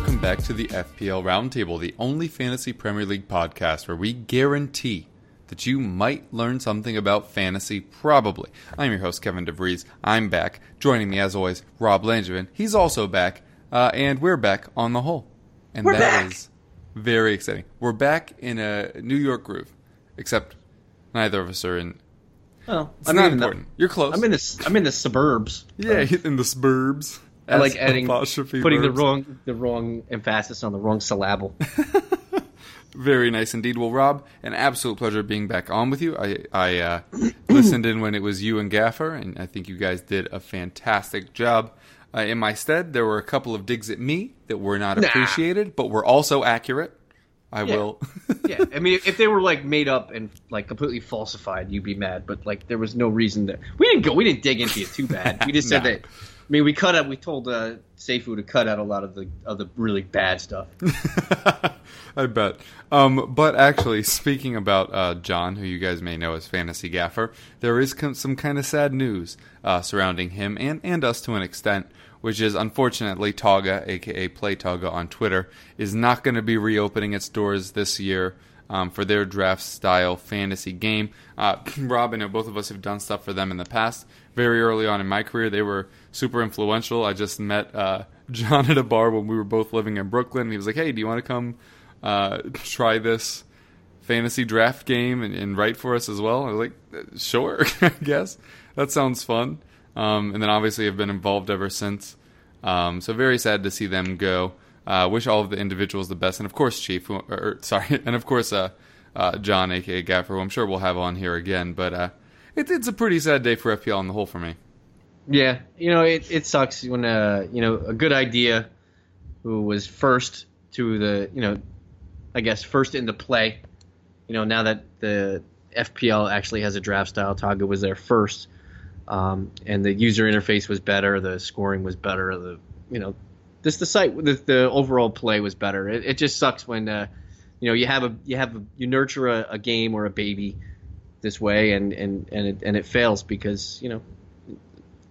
Welcome back to the FPL Roundtable, the only fantasy Premier League podcast where we guarantee that you might learn something about fantasy, probably. I'm your host, Kevin DeVries. I'm back. Joining me, as always, Rob Langevin. He's also back. Uh, and we're back on the whole. And We're that back. is very exciting. We're back in a New York groove, except neither of us are in. Well, It's not important. You're close. I'm in the I'm in the suburbs. yeah, in the suburbs. I like adding apostrophe putting the wrong the wrong emphasis on the wrong syllable. Very nice indeed. Well, Rob, an absolute pleasure being back on with you. I, I uh, listened in when it was you and Gaffer, and I think you guys did a fantastic job. Uh, in my stead, there were a couple of digs at me that were not Nah. appreciated, but were also accurate. I Yeah. will. yeah, I mean, if they were like made up and like completely falsified, you'd be mad. But like, there was no reason that We didn't go. We didn't dig into it too bad. We just said Nah. that. I mean, we cut out. We told uh, Seifu to cut out a lot of the of the really bad stuff. I bet. Um, but actually, speaking about uh, John, who you guys may know as Fantasy Gaffer, there is com- some kind of sad news uh, surrounding him and, and us to an extent, which is unfortunately Togga, aka Play Togga on Twitter, is not going to be reopening its doors this year. Um, for their draft style fantasy game. Uh, Rob, know both of us have done stuff for them in the past. Very early on in my career, they were super influential. I just met uh, John at a bar when we were both living in Brooklyn. He was like, "Hey, do you want to come uh, try this fantasy draft game and, and write for us as well?" I was like, "Uh, "Sure, I guess that sounds fun." Um, and then obviously I've been involved ever since. Um, so very sad to see them go. Uh, wish all of the individuals the best, and of course Chief, or, or, sorry, and of course uh, uh, John, aka Gaffer, who I'm sure we'll have on here again. But it, it's a pretty sad day for FPL on the whole for me. Yeah, you know, it, it sucks when uh, you know a good idea who was first to the you know, I guess first into play. You know, now that the FPL actually has a draft style, Togga was there first, um, and the user interface was better, the scoring was better, the you know, just the site, the, the overall play was better. It, it just sucks when uh, you know you have a you have a, you nurture a, a game or a baby this way and and and it, and it fails because you know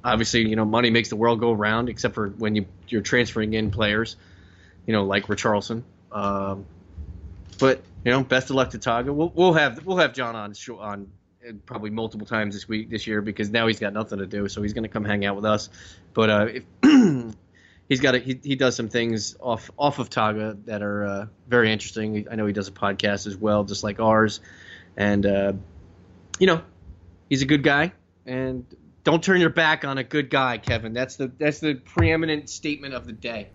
obviously, you know, money makes the world go round, except for when you you're transferring in players, you know, like Richarlison. Um, but you know, best of luck to Togga. We'll we'll have we'll have John on on uh, probably multiple times this week this year because now he's got nothing to do, so he's going to come hang out with us. But uh, if he's got a, he he does some things off off of Togga that are uh, very interesting. I know he does a podcast as well, just like ours, and uh, you know, he's a good guy and don't turn your back on a good guy, Kevin. That's the that's the preeminent statement of the day.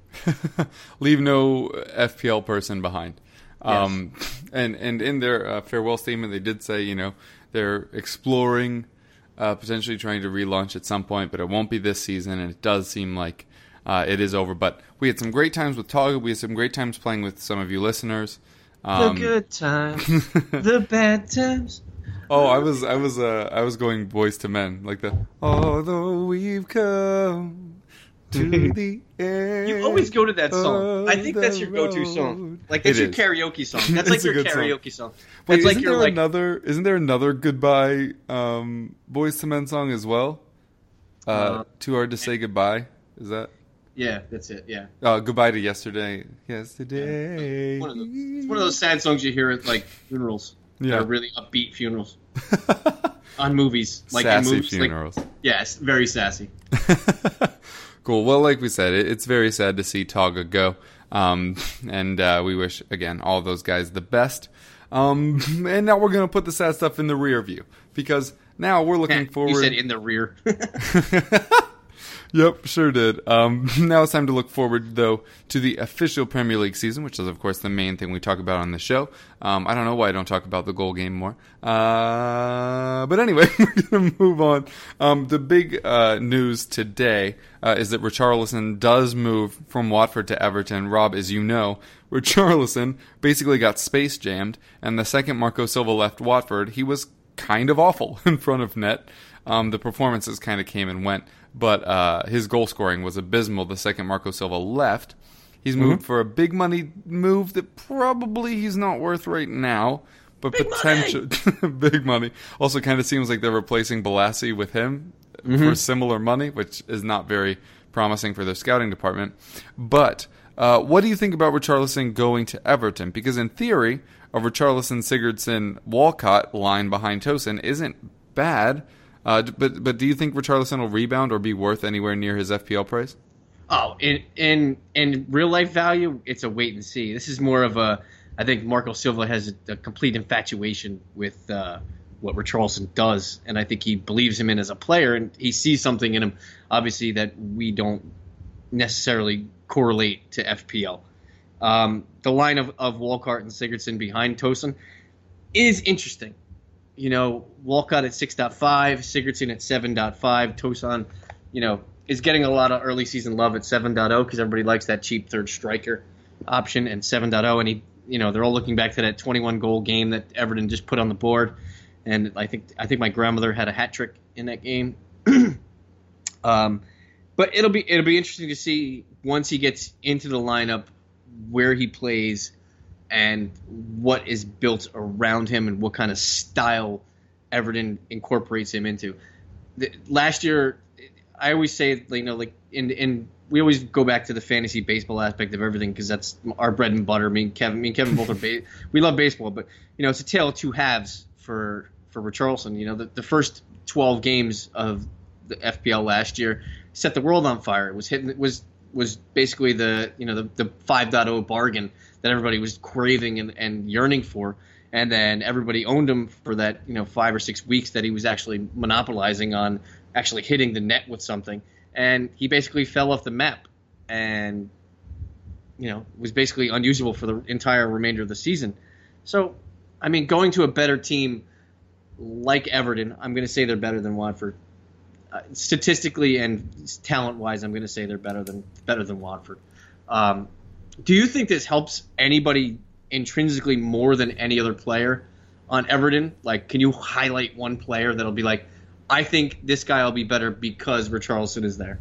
Leave no FPL person behind. Um, and and in their uh, farewell statement, they did say, you know, they're exploring uh, potentially trying to relaunch at some point, but it won't be this season. And it does seem like uh, it is over. But we had some great times with Togga. We had some great times playing with some of you listeners. Um, the good times, the bad times. Oh, I was I was uh I was going Boyz II Men like the although we've come to the end. You always go to that song. I think that's your go-to song. Like that's your karaoke song. That's like your good song. karaoke song. Wait, That's like isn't your there like another? Isn't there another goodbye um, Boyz II Men song as well? Uh, Uh, Too hard to say goodbye. Is that yeah, that's it. Yeah, uh, goodbye to yesterday? Yesterday. one of those, it's one of those sad songs you hear at like funerals. Yeah. really upbeat funerals on movies. Like in Sassy movies, like- funerals. yes, very sassy. cool. Well, like we said, it, it's very sad to see Togga go. Um, and uh, we wish, again, all those guys the best. Um, and now we're going to put the sad stuff in the rear view because now we're looking forward. you said in the rear. Yep, sure did. Um, now it's time to look forward, though, to the official Premier League season, which is, of course, the main thing we talk about on the show. Um, I don't know why I don't talk about the goal game more. Uh, but anyway, we're going to move on. Um, the big uh, news today uh, is that Richarlison does move from Watford to Everton. Rob, as you know, Richarlison basically got space jammed, and the second Marco Silva left Watford, he was kind of awful in front of net. Um, the performances kind of came and went, but uh, his goal scoring was abysmal the second Marco Silva left. He's moved Mm-hmm. for a big money move that probably he's not worth right now, but potential big money. Also, kind of seems like they're replacing Bolasie with him Mm-hmm. for similar money, which is not very promising for their scouting department. But uh, what do you think about Richarlison going to Everton? Because in theory, a Richarlison, Sigurdsson, Walcott line behind Tosun isn't bad. Uh, but but do you think Richarlison will rebound or be worth anywhere near his FPL price? Oh, in in in real life value, it's a wait and see. This is more of a. I think Marco Silva has a, a complete infatuation with uh, what Richarlison does, and I think he believes him in as a player, and he sees something in him, obviously that we don't necessarily correlate to FPL. Um, the line of, of Walcott and Sigurdsson behind Tosun is interesting. You know, Walcott at 6.5, Sigurdsson at 7.5, Tosun, you know, is getting a lot of early season love at 7.0 because everybody likes that cheap third striker option and 7.0. And he, you know, they're all looking back to that 21 goal game that Everton just put on the board. And I think I think my grandmother had a hat trick in that game. um, but it'll be it'll be interesting to see once he gets into the lineup where he plays and what is built around him and what kind of style Everton incorporates him into. The, last year, I always say, you know, like in in we always go back to the fantasy baseball aspect of everything because that's our bread and butter. Me and Kevin, me and Kevin both are ba- we love baseball, but you know, it's a tale of two halves for for Richarlison. You know, the, the first 12 games of the FPL last year set the world on fire. It was hitting it was was basically the you know the, the 5.0 bargain that everybody was craving and, and yearning for. And then everybody owned him for that you know five or six weeks that he was actually monopolizing on actually hitting the net with something. And he basically fell off the map and you know was basically unusable for the entire remainder of the season. So i mean going to a better team like everton i'm going to say they're better than watford uh, statistically and talent wise i'm going to say they're better than better than watford um, do you think this helps anybody intrinsically more than any other player on Everton? Like, can you highlight one player that'll be like, I think this guy will be better because Richarlison is there?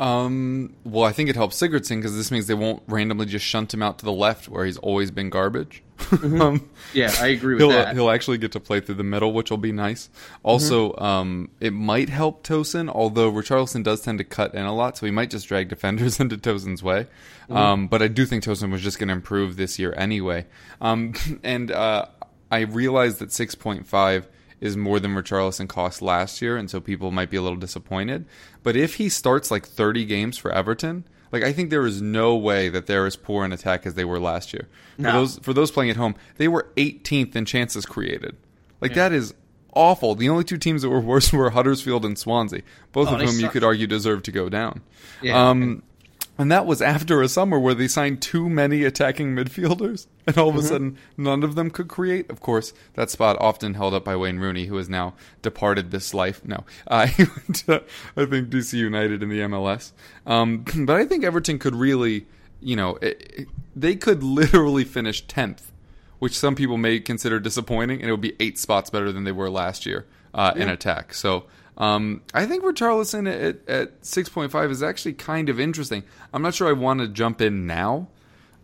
Um, well, I think it helps Sigurdsson because this means they won't randomly just shunt him out to the left where he's always been garbage. um, Yeah, I agree with he'll that. he'll actually get to play through the middle, which will be nice. Also, um, it might help Tosun, although Richarlison does tend to cut in a lot, so he might just drag defenders into Tosun's way. Um, but I do think Tosun was just going to improve this year anyway. Um, and uh, I realized that six point five is more than Richarlison cost last year, and so people might be a little disappointed. But if he starts like 30 games for Everton, like I think there is no way that they're as poor in attack as they were last year. For No. those for those playing at home, they were 18th in chances created. Like that is awful. The only two teams that were worse were Huddersfield and Swansea, both Oh, of whom you could argue deserve to go down. Yeah. Um, and that was after a summer where they signed too many attacking midfielders, and all of a Mm-hmm. sudden none of them could create. Of course, that spot often held up by Wayne Rooney, who has now departed this life. No, uh, he went to, I think DC United in the MLS. Um, but I think Everton could really, you know, it, it- they could literally finish tenth, which some people may consider disappointing, and it would be eight spots better than they were last year uh, in attack. So. Um, I think Richarlison at, at 6.5 is actually kind of interesting. I'm not sure I want to jump in now,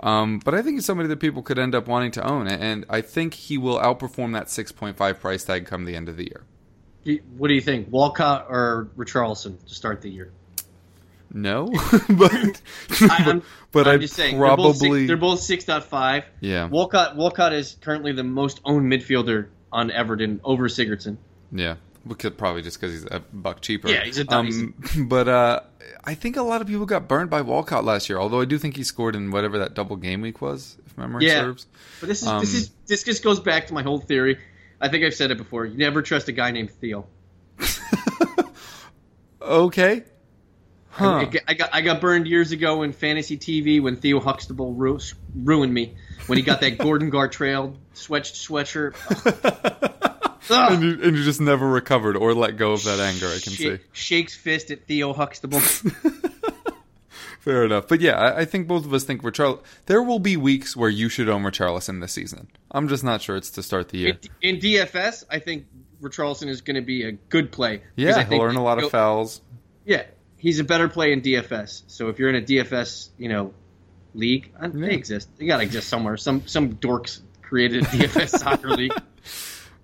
um, but I think he's somebody that people could end up wanting to own, and I think he will outperform that 6.5 price tag come the end of the year. What do you think, Walcott or Richarlison to start the year? No, but I, I'm, but I'm just saying probably they're both six point five. Yeah. Walcott Walcott is currently the most owned midfielder on Everton over Sigurdsson. Yeah, could probably just because he's a buck cheaper. Yeah, he's a Um, but uh, I think a lot of people got burned by Walcott last year. Although I do think he scored in whatever that double game week was, if memory Yeah. serves. But this is Um, this is this just goes back to my whole theory. I think I've said it before. You never trust a guy named Theo. Okay, Huh. I, I got I got burned years ago in fantasy TV when Theo Huxtable ru- ruined me when he got that Gordon Gartrell sweat sweatshirt. And, you, and you just never recovered or let go of that anger. I can Sh- see. Shakes fist at Theo Huxtable. Fair enough. But yeah, I, I think both of us think Richarl. There will be weeks where you should own Richarlison this season. I'm just not sure it's to start the year. in, in DFS, I think Richarlison is going to be a good play. yeah, I he'll earn a lot of fouls. Yeah, he's a better play in DFS. So if you're in a DFS, you know, league, uh, Yeah. they exist. They got to exist somewhere. Some some dorks created a DFS soccer league.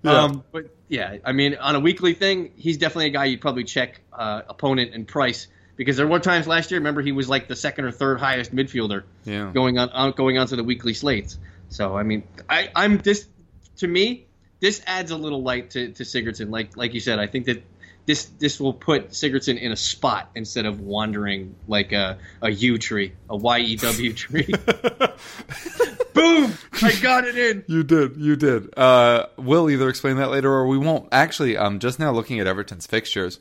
Yeah. Um, but yeah, I mean, on a weekly thing, he's definitely a guy you'd probably check uh, opponent and price because there were times last year. Remember, he was like the second or third highest midfielder Yeah. going on, on going onto the weekly slates. So I mean, I, I'm this to me, this adds a little light to, to Sigurdsson. Like like you said, I think that this this will put Sigurdsson in a spot instead of wandering like a a U tree, a Y E W tree. Boom! I got it in. You did, you did. Uh, we'll either explain that later or we won't. Actually, um, just now looking at Everton's fixtures,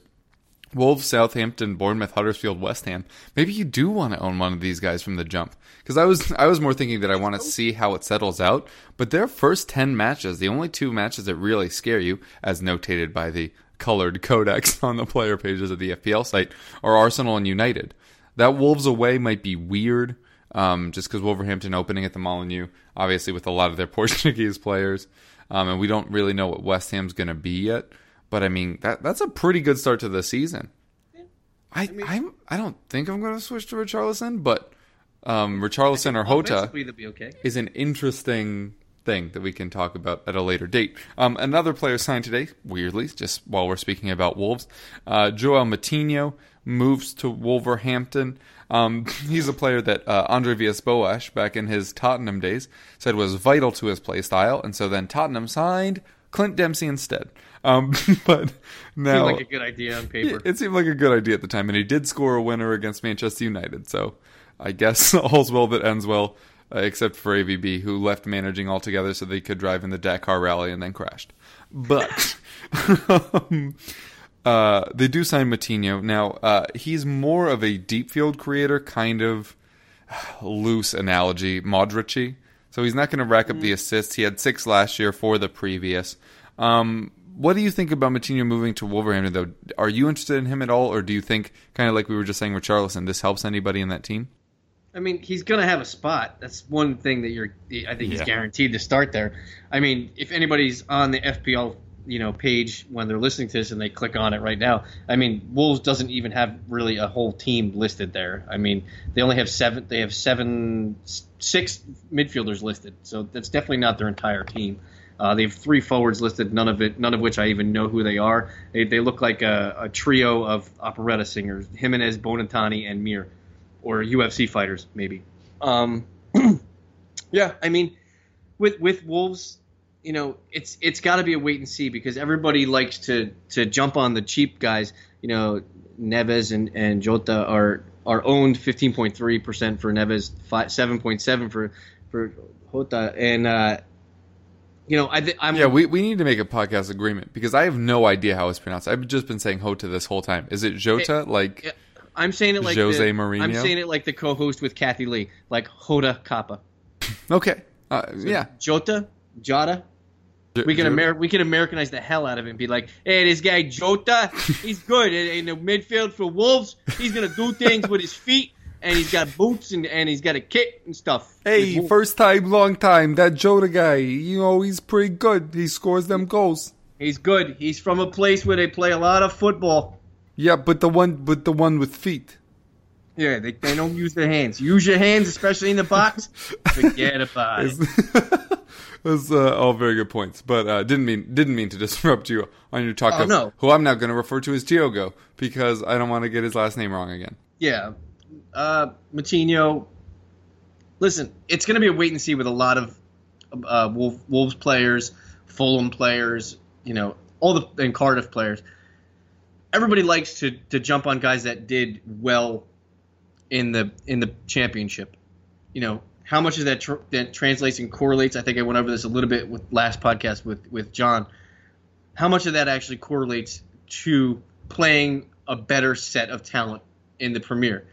Wolves, Southampton, Bournemouth, Huddersfield, West Ham. Maybe you do want to own one of these guys from the jump. Because I was, I was more thinking that I want to see how it settles out. But their first ten matches, the only two matches that really scare you, as notated by the colored codex on the player pages of the FPL site, are Arsenal and United. That Wolves away might be weird um, just because Wolverhampton opening at the Molineux, obviously with a lot of their Portuguese players, um, and we don't really know what West Ham's going to be yet. But I mean, that that's a pretty good start to the season. I I, am I don't think I'm going to switch to Richarlison, but um, Richarlison or Hota okay. is an interesting thing that we can talk about at a later date. Um, another player signed today, weirdly, just while we're speaking about Wolves, uh, Joel Moutinho moves to Wolverhampton. Um, he's a player that uh, Andre Villas-Boas, back in his Tottenham days, said was vital to his play style, and so then Tottenham signed Clint Dempsey instead. Um, but now Seemed like a good idea on paper. it seemed like a good idea at the time, and he did score a winner against Manchester United. So I guess all's well that ends well, uh, except for AVB, who left managing altogether so they could drive in the Dakar Rally and then crashed. But um, uh, they do sign Moutinho now. Uh, he's more of a deep field creator, kind of loose analogy, Modric. So he's not going to rack up the assists. He had six last year, for the previous. Um, what do you think about Moutinho moving to Wolverhampton, though? Are you interested in him at all, or do you think, kind of like we were just saying with Charlison, this helps anybody in that team? I mean, he's going to have a spot. That's one thing that you're. I think he's Yeah. guaranteed to start there. I mean, if anybody's on the FPL, you know, page when they're listening to this and they click on it right now, I mean, Wolves doesn't even have really a whole team listed there. I mean, they only have seven. They have seven, six midfielders listed. So that's definitely not their entire team. Uh, they have three forwards listed, none of it, none of which I even know who they are. They, they look like a, a trio of operetta singers: Jimenez, Bonatini, and Mir or UFC fighters, maybe. Um, yeah, I mean, with with Wolves, you know, it's it's got to be a wait and see because everybody likes to to jump on the cheap guys. You know, Neves and and Jota are are owned 15.3 percent for Neves, 7.7 for for Jota, and uh, you know, I th- I'm Yeah, we, we need to make a podcast agreement because I have no idea how it's pronounced. I've just been saying Hota this whole time. Is it Jota? Like, Yeah, I'm saying it like Jose the, Mourinho? I'm saying it like the co-host with Kathie Lee, like Hoda Kappa. okay, uh, yeah. Jota, Jota. We can? Amer- we can Americanize the hell out of him. and be like, hey, this guy Jota, he's good in, in the midfield for Wolves. He's gonna do things with his feet, and he's got boots and, and he's got a kit and stuff. Hey, first time, long time. That Jota guy, you know, he's pretty good. He scores them goals. he's good. He's from a place where they play a lot of football. Yeah, but the one, but the one with feet. Yeah, they, they don't use their hands. Use your hands, especially in the box. Forget about it. That's uh, all very good points, but uh, didn't mean didn't mean to disrupt you on your talk Oh, of no. who I'm now going to refer to as Diogo because I don't want to get his last name wrong again. Yeah. Uh, Moutinho. Listen, it's going to be a wait and see with a lot of uh, Wolves players, Fulham players, you know, all the and Cardiff players. Everybody likes to to jump on guys that did well in the in the championship. You know, how much of that, tr- that translates and correlates? I think I went over this a little bit with last podcast with with John. How much of that actually correlates to playing a better set of talent in the Premier.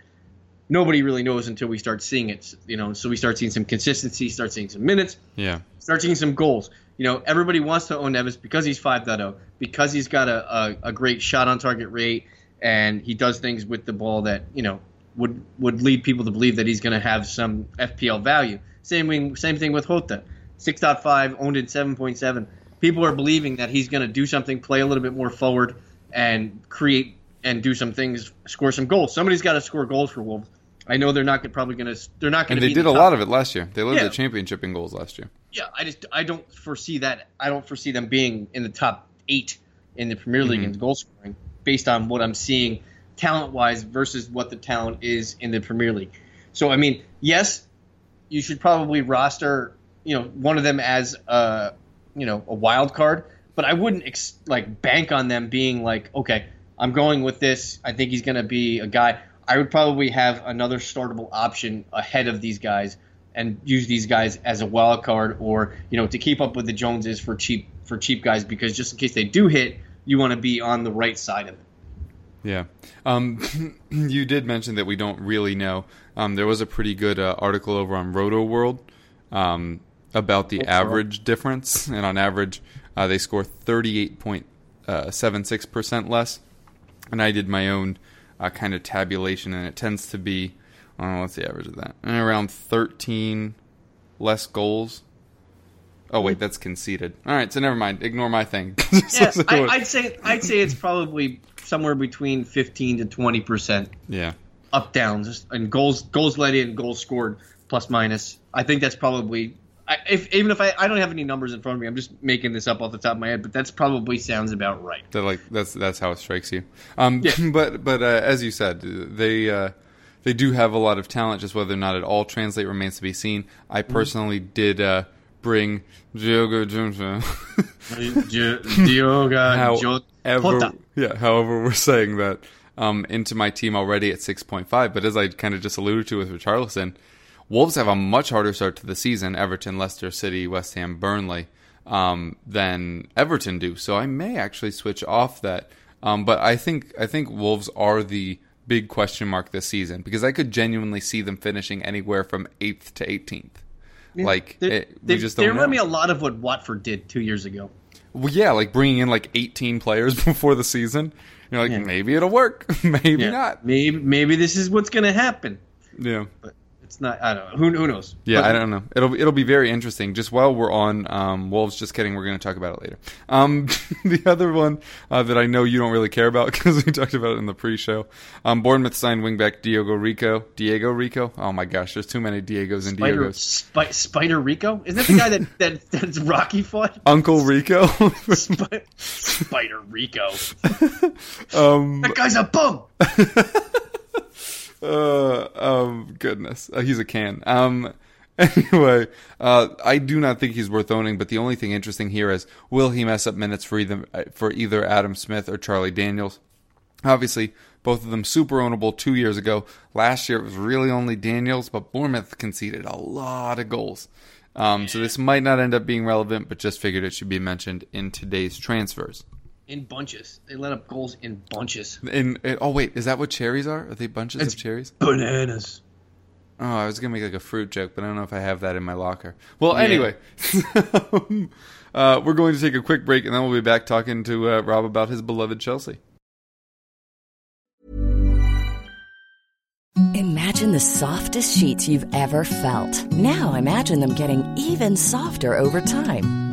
Nobody really knows until we start seeing it. You know, so we start seeing some consistency, start seeing some minutes, Yeah. start seeing some goals. You know, everybody wants to own Neves because he's 5.0, because he's got a, a, a great shot on target rate, and he does things with the ball that, you know, would would lead people to believe that he's going to have some FPL value. Same thing, same thing with Hota. 6.5, owned at 7.7. People are believing that he's going to do something, play a little bit more forward, and create and do some things, score some goals. Somebody's got to score goals for Wolves. I know they're not gonna- probably going to. They're not going And to. they did a lot of it last year. They led Yeah. the championship in goals last year. Yeah, I just I don't foresee that. I don't foresee them being in the top eight in the Premier League mm-hmm. in goal scoring based on what I'm seeing talent wise versus what the talent is in the Premier League. So I mean, yes, you should probably roster you know one of them as a you know a wild card, but I wouldn't ex- like bank on them being like okay, I'm going with this. I think he's going to be a guy. I would probably have another startable option ahead of these guys and use these guys as a wild card or you know to keep up with the Joneses for cheap for cheap guys because just in case they do hit, you want to be on the right side of it. Yeah. Um, you did mention that we don't really know. Um, there was a pretty good uh, article over on Rotoworld um, about the average difference, and on average, uh, they score thirty eight point seven six percent less. And I did my own uh, kind of tabulation, and it tends to be, know, what's the average of that? Eh, Around thirteen less goals. Oh wait, that's conceded. All right, so never mind. Ignore my thing. Yeah, I, I'd say I'd say it's probably somewhere between fifteen to twenty percent yeah. up downs and goals goals let in, goals scored plus minus. I think that's probably I, if even if I, I don't have any numbers in front of me, I'm just making this up off the top of my head, but that's probably sounds about right. That like that's that's how it strikes you. Um, Yeah. but but uh, as you said, they uh, they do have a lot of talent. Just whether or not it all translate remains to be seen. I Mm-hmm. personally did uh, bring Diogo Jota. Diogo however, yeah. However, we're saying that um, into my team already at six point five. But as I kind of just alluded to with Richarlison, Wolves have a much harder start to the season. Everton, Leicester City, West Ham, Burnley. Um, than Everton do, so I may actually switch off that. Um, but I think I think Wolves are the big question mark this season because I could genuinely see them finishing anywhere from eighth to eighteenth. Like They, it, they, just they remind know. me a lot of what Watford did two years ago. Well, yeah, like bringing in like 18 players before the season. You're like, Yeah. maybe it'll work, maybe Yeah. not. Maybe maybe this is what's going to happen. Yeah, But it's not. I don't know. Who, who knows? yeah, But I don't know. It'll it'll be very interesting. Just while we're on um, Wolves, just kidding. We're going to talk about it later. Um, the other one uh, that I know you don't really care about because we talked about it in the pre-show. Um, Bournemouth signed wingback Diego Rico. Diego Rico. Oh my gosh, there's too many Diegos and Spider, Diegos. Spi- Spider Rico? Isn't that the guy that, that that's Rocky fought? Uncle Rico. Spi- Spider Rico. um, That guy's a bum. Uh, um, goodness, uh, he's a can. Um, anyway, uh, I do not think he's worth owning. But the only thing interesting here is, will he mess up minutes for either for either Adam Smith or Charlie Daniels? Obviously, both of them super ownable two years ago. Last year it was really only Daniels, but Bournemouth conceded a lot of goals. Um, so this might not end up being relevant, but just figured it should be mentioned in today's transfers. In bunches. They let up goals in bunches. In, in oh wait, is that what cherries are? Are they bunches It's- of cherries? Bananas. Oh, I was gonna make like a fruit joke, but I don't know if I have that in my locker. Well, Yeah. anyway, uh, we're going to take a quick break, and then we'll be back talking to uh, Rob about his beloved Chelsea. Imagine the softest sheets you've ever felt. Now imagine them getting even softer over time.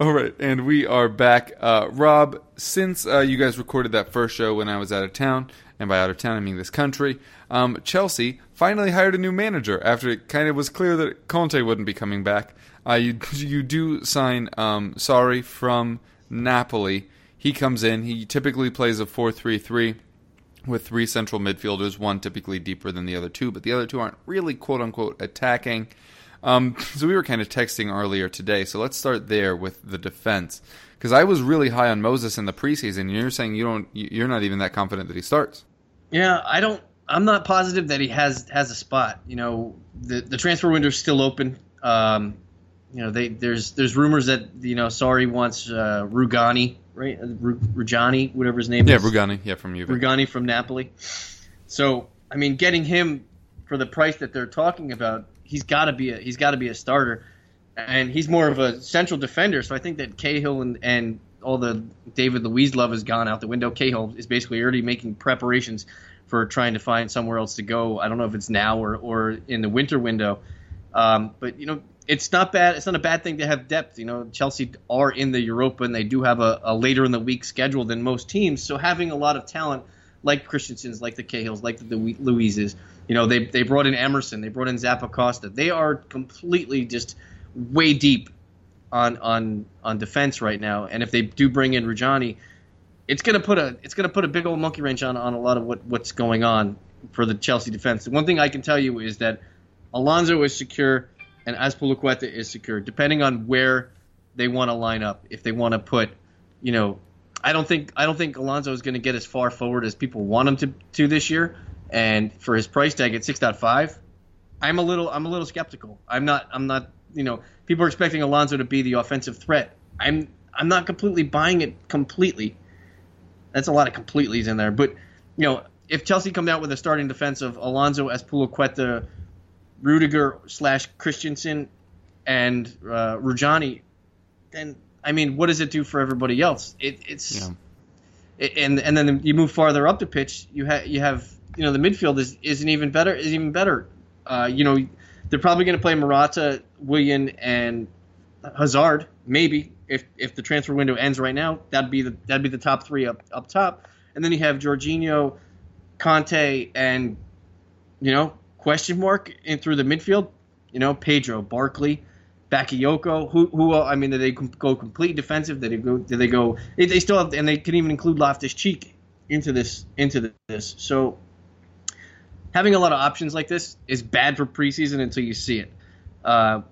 All right, and we are back. Uh, Rob, since uh, you guys recorded that first show when I was out of town, and by out of town I mean this country, um, Chelsea finally hired a new manager after it kind of was clear that Conte wouldn't be coming back. Uh, you you do sign um, Sarri from Napoli. He comes in. He typically plays a 4-3-3 with three central midfielders, one typically deeper than the other two, but the other two aren't really quote unquote attacking. Um, so we were kind of texting earlier today. So let's start there with the defense because I was really high on Moses in the preseason. And you're saying you don't, you're not even that confident that he starts. Yeah, I don't. I'm not positive that he has has a spot. You know, the the transfer window is still open. Um, you know, they there's there's rumors that you know Sarri wants uh, Rugani, right? Uh, Rugani, whatever his name yeah, is. Yeah, Rugani, yeah, from Juve. Rugani from Napoli. So I mean, getting him for the price that they're talking about, he's got to be a he's got to be a starter, and he's more of a central defender. So I think that Cahill and and all the David Luiz love has gone out the window. Cahill is basically already making preparations for trying to find somewhere else to go. I don't know if it's now or or in the winter window. Um, but you know, it's not bad. It's not a bad thing to have depth. You know, Chelsea are in the Europa and they do have a, a later in the week schedule than most teams. So having a lot of talent like Christensen's, like the Cahills, like the, Luizes, you know, they they brought in Emerson, they brought in Zappacosta. They are completely just way deep on on on defense right now. And if they do bring in Rugani, it's gonna put a it's gonna put a big old monkey wrench on on a lot of what what's going on for the Chelsea defense. one thing I can tell you is that Alonso is secure and Azpilicueta is secure, depending on where they want to line up. If they want to put, you know, I don't think I don't think Alonso is going to get as far forward as people want him to to this year. And for his price tag at six point five, I'm a little I'm a little skeptical. I'm not I'm not you know people are expecting Alonso to be the offensive threat. I'm I'm not completely buying it completely. That's a lot of completely's in there, but you know if Chelsea come out with a starting defense of Alonso, Azpilicueta, Rudiger slash Christensen and uh, Rugani, then I mean, what does it do for everybody else? It, it's yeah. it, and and then you move farther up the pitch, you have you have you know the midfield is isn't even better is even better. Uh, you know, they're probably going to play Morata, Willian, and Hazard maybe if if the transfer window ends right now. That'd be the that'd be the top three up up top, and then you have Jorginho, Kante, and you know question mark in through the midfield. You know, Pedro, Barkley, Bakayoko. Who, who? I mean, did they go complete defensive? Did they go? Did they go? They still have, and they can even include Loftus Cheek into this into this. So having a lot of options like this is bad for preseason until you see it. Uh,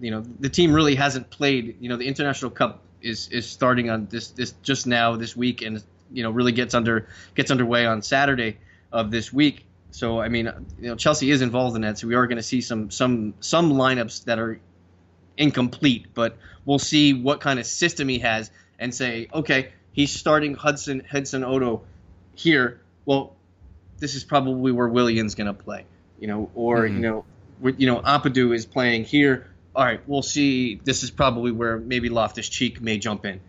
you know, the team really hasn't played. You know, the International Cup is is starting on this this just now this week, and you know really gets under gets underway on Saturday of this week. So I mean, you know, Chelsea is involved in that, so we are going to see some some some lineups that are incomplete, but we'll see what kind of system he has and say, okay, he's starting Hudson Hudson Odoi here. Well, this is probably where Willian's going to play, you know, or mm-hmm. you know, you know, Ampadu is playing here. All right, we'll see. This is probably where maybe Loftus Cheek may jump in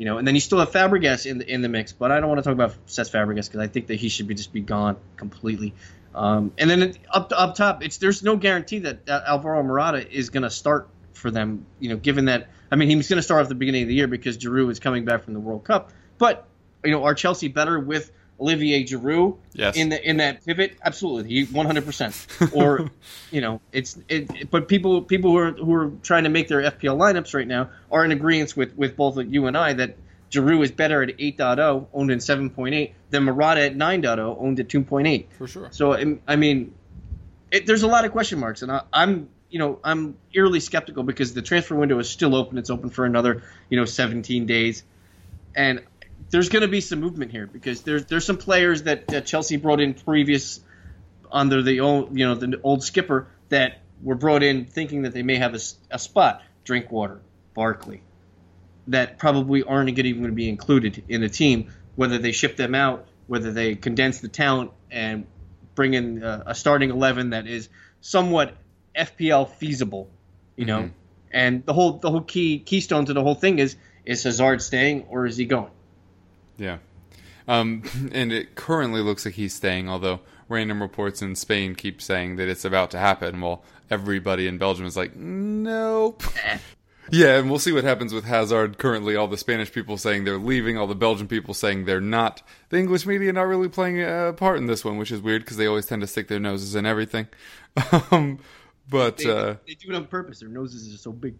you know, and then you still have Fabregas in the in the mix, but I don't want to talk about Cesc Fabregas because I think that he should be just be gone completely. Um, and then up up top, it's there's no guarantee that, that Alvaro Morata is going to start for them. You know, given that I mean he's going to start at the beginning of the year because Giroud is coming back from the World Cup. But you know, are Chelsea better with Olivier Giroud yes. in the in that pivot? Absolutely, he 100. percent Or you know, it's it, But people people who are who are trying to make their FPL lineups right now are in agreement with with both you and I that Giroud is better at 8.0, owned in 7.8, than Morata at 9.0, owned at 2.8. For sure. So I mean, it, there's a lot of question marks, and I, I'm you know I'm eerily skeptical because the transfer window is still open. It's open for another you know 17 days, and there's going to be some movement here because there's there's some players that, that Chelsea brought in previous under the old you know the old skipper that were brought in thinking that they may have a, a spot. Drinkwater, Barkley, that probably aren't even going to be included in the team. Whether they ship them out, whether they condense the talent and bring in a, a starting eleven that is somewhat FPL feasible, you know. Mm-hmm. And the whole the whole key keystone to the whole thing is is Hazard staying or is he going? Yeah. Um, and it currently looks like he's staying, although random reports in Spain keep saying that it's about to happen. while everybody in Belgium is like, nope. yeah, and we'll see what happens with Hazard. Currently, all the Spanish people saying they're leaving, all the Belgian people saying they're not. The English media not really playing a part in this one, which is weird because they always tend to stick their noses in everything. um, but They, uh, they do it on purpose. Their noses are so big.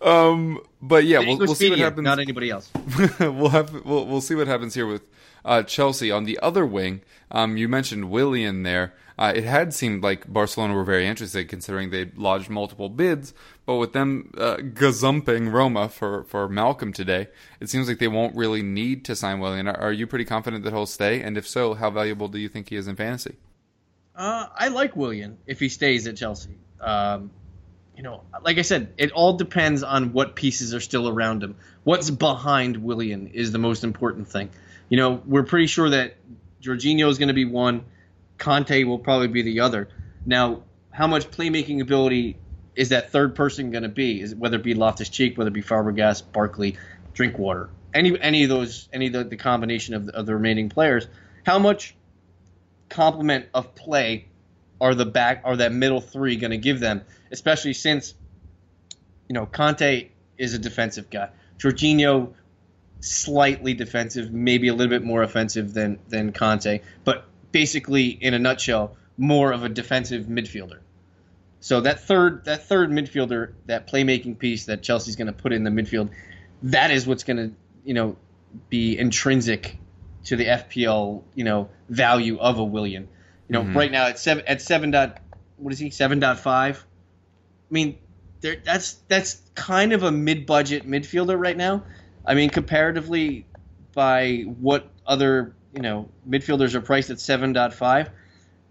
Um, but yeah, we'll, we'll see what happens. Not anybody else. we'll have we'll, we'll see what happens here with uh, Chelsea on the other wing. Um, you mentioned Willian there. Uh, it had seemed like Barcelona were very interested, considering they lodged multiple bids. But with them uh, gazumping Roma for, for Malcom today, it seems like they won't really need to sign Willian. Are, are you pretty confident that he'll stay? And if so, how valuable do you think he is in fantasy? Uh, I like Willian if he stays at Chelsea. Um, you know, like I said, it all depends on what pieces are still around him. What's behind Willian is the most important thing. You know, we're pretty sure that Jorginho is going to be one. Kante will probably be the other. Now, how much playmaking ability is that third person going to be? Is whether it be Loftus Cheek, whether it be Fabregas, Barkley, Drinkwater, any any of those, any of the, the combination of the, of the remaining players? How much complement of play are the back are that middle three going to give them, especially since you know Kante is a defensive guy, Jorginho slightly defensive, maybe a little bit more offensive than than Kante, but basically in a nutshell, more of a defensive midfielder. So that third that third midfielder, that playmaking piece that Chelsea's going to put in the midfield, that is what's going to you know be intrinsic to the FPL you know value of a Willian. You know, right now at seven at seven dot what is he seven dot five? I mean, there that's that's kind of a mid budget midfielder right now. I mean, comparatively by what other you know midfielders are priced at seven dot five.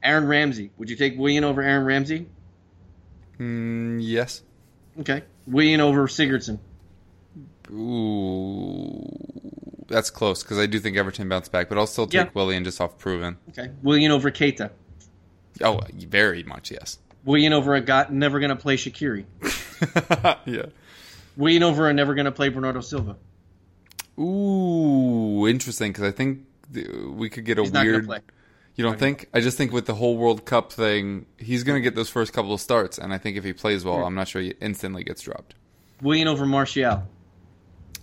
Aaron Ramsey, would you take Willian over Aaron Ramsey? Mm, yes. Okay, Willian over Sigurdsson. Ooh, that's close because I do think Everton bounced back, but I'll still take Yeah. Willian just off proven. Okay, Willian over Keita. Oh, very much yes. Willian over a got never going to play Shaqiri. yeah. Willian over a never going to play Bernardo Silva. Ooh, interesting because I think th- we could get a He's weird. You don't think? I just think with the whole World Cup thing, he's going to get those first couple of starts, and I think if he plays well, I'm not sure he instantly gets dropped. Willian over Martial.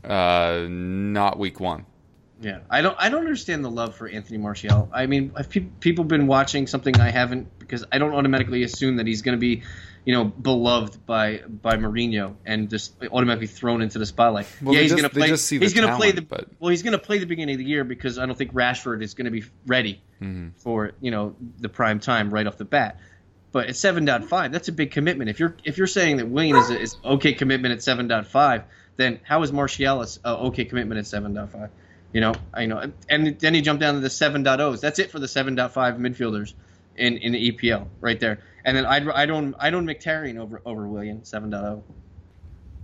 Uh, not week one. Yeah, I don't. I don't understand the love for Anthony Martial. I mean, have pe- people been watching something I haven't? Because I don't automatically assume that he's going to be, you know, beloved by by Mourinho and just automatically thrown into the spotlight. Well, yeah, he's going to play. just see the he's going to play the. but- Well, he's going to play the beginning of the year because I don't think Rashford is going to be ready Mm-hmm. for you know the prime time right off the bat. But at seven point five, that's a big commitment. If you're if you're saying that Willian is a, is okay commitment at seven point five, then how is Martial a a okay commitment at seven point five? You know, I know, and then he jumped down to the 7.0s. That's it for the 7.5 midfielders in in the EPL right there. And then I'd I don't I don't Mkhitaryan over over Willian 7.0.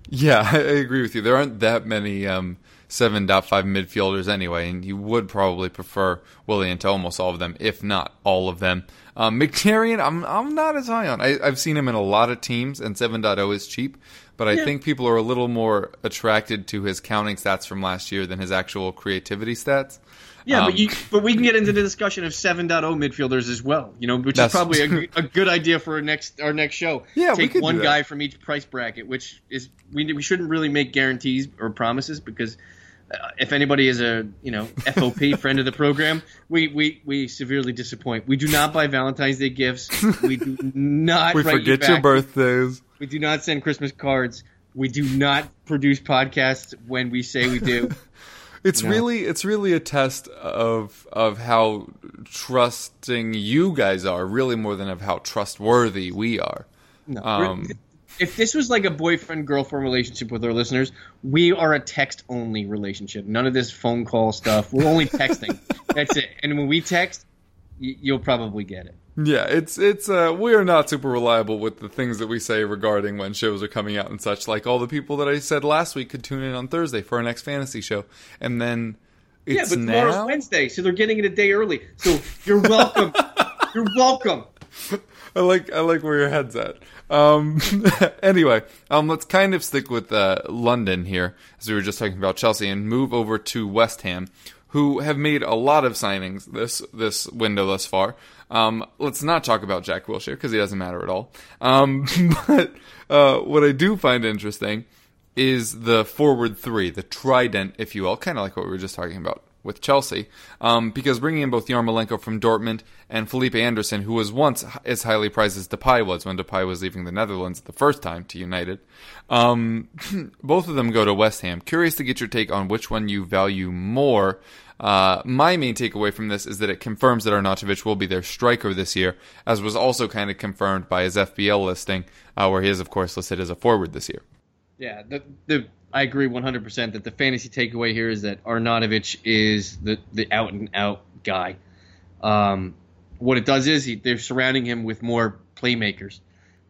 Yeah, I agree with you. There aren't that many um, 7.5 midfielders anyway, and you would probably prefer Willian to almost all of them, if not all of them. Um, I'm I'm not as high on. I, I've seen him in a lot of teams, and 7.0 is cheap, but I Yeah. think people are a little more attracted to his counting stats from last year than his actual creativity stats. Yeah, Um, but you but we can get into the discussion of 7.0 midfielders as well. You know, which is probably a good idea for our next our next show. Yeah, we take one guy from each price bracket, which is we we shouldn't really make guarantees or promises because. Uh, if anybody is a you know FOP friend of the program, we, we, we severely disappoint. We do not buy Valentine's Day gifts. We do not. we forget your birthdays. We do not send Christmas cards. We do not produce podcasts when we say we do. It's No. really it's really a test of of how trusting you guys are, really more than of how trustworthy we are. No. Um, if this was like a boyfriend girlfriend relationship with our listeners, we are a text only relationship. None of this phone call stuff. We're only texting. That's it. And when we text, y- you'll probably get it. Yeah, it's it's uh we are not super reliable with the things that we say regarding when shows are coming out and such. Like all the people that I said last week could tune in on Thursday for our next fantasy show, and then it's yeah, but tomorrow's now. Wednesday, so they're getting it a day early. So you're welcome. you're welcome. I like I like where your head's at. Um, anyway, um, let's kind of stick with uh, London here, as we were just talking about Chelsea, and move over to West Ham, who have made a lot of signings this this window thus far. Um, let's not talk about Jack Wilshere because he doesn't matter at all. Um, but uh, what I do find interesting is the forward three, the trident, if you will, kind of like what we were just talking about with Chelsea, um, because bringing in both Yarmolenko from Dortmund and Felipe Anderson, who was once as highly prized as Depay was when Depay was leaving the Netherlands the first time to United, um, both of them go to West Ham. Curious to get your take on which one you value more. Uh, my main takeaway from this is that it confirms that Arnautovic will be their striker this year, as was also kind of confirmed by his FPL listing, uh, where he is, of course, listed as a forward this year. Yeah, the, the I agree 100% that the fantasy takeaway here is that Arnautovic is the, the out and out guy. Um, what it does is he, they're surrounding him with more playmakers.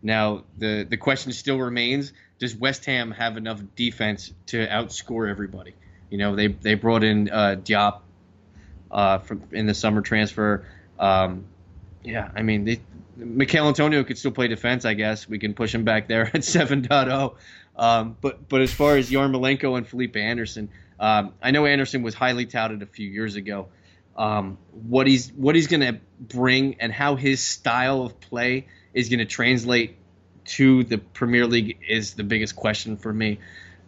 Now, the, the question still remains does West Ham have enough defense to outscore everybody? You know, they, they brought in uh, Diop uh, from, in the summer transfer. Um, yeah, I mean, they, Antonio could still play defense, I guess. We can push him back there at 7.0. Um, but but as far as Yarmolenko and Felipe Anderson, um, I know Anderson was highly touted a few years ago. Um, what he's what he's going to bring and how his style of play is going to translate to the Premier League is the biggest question for me.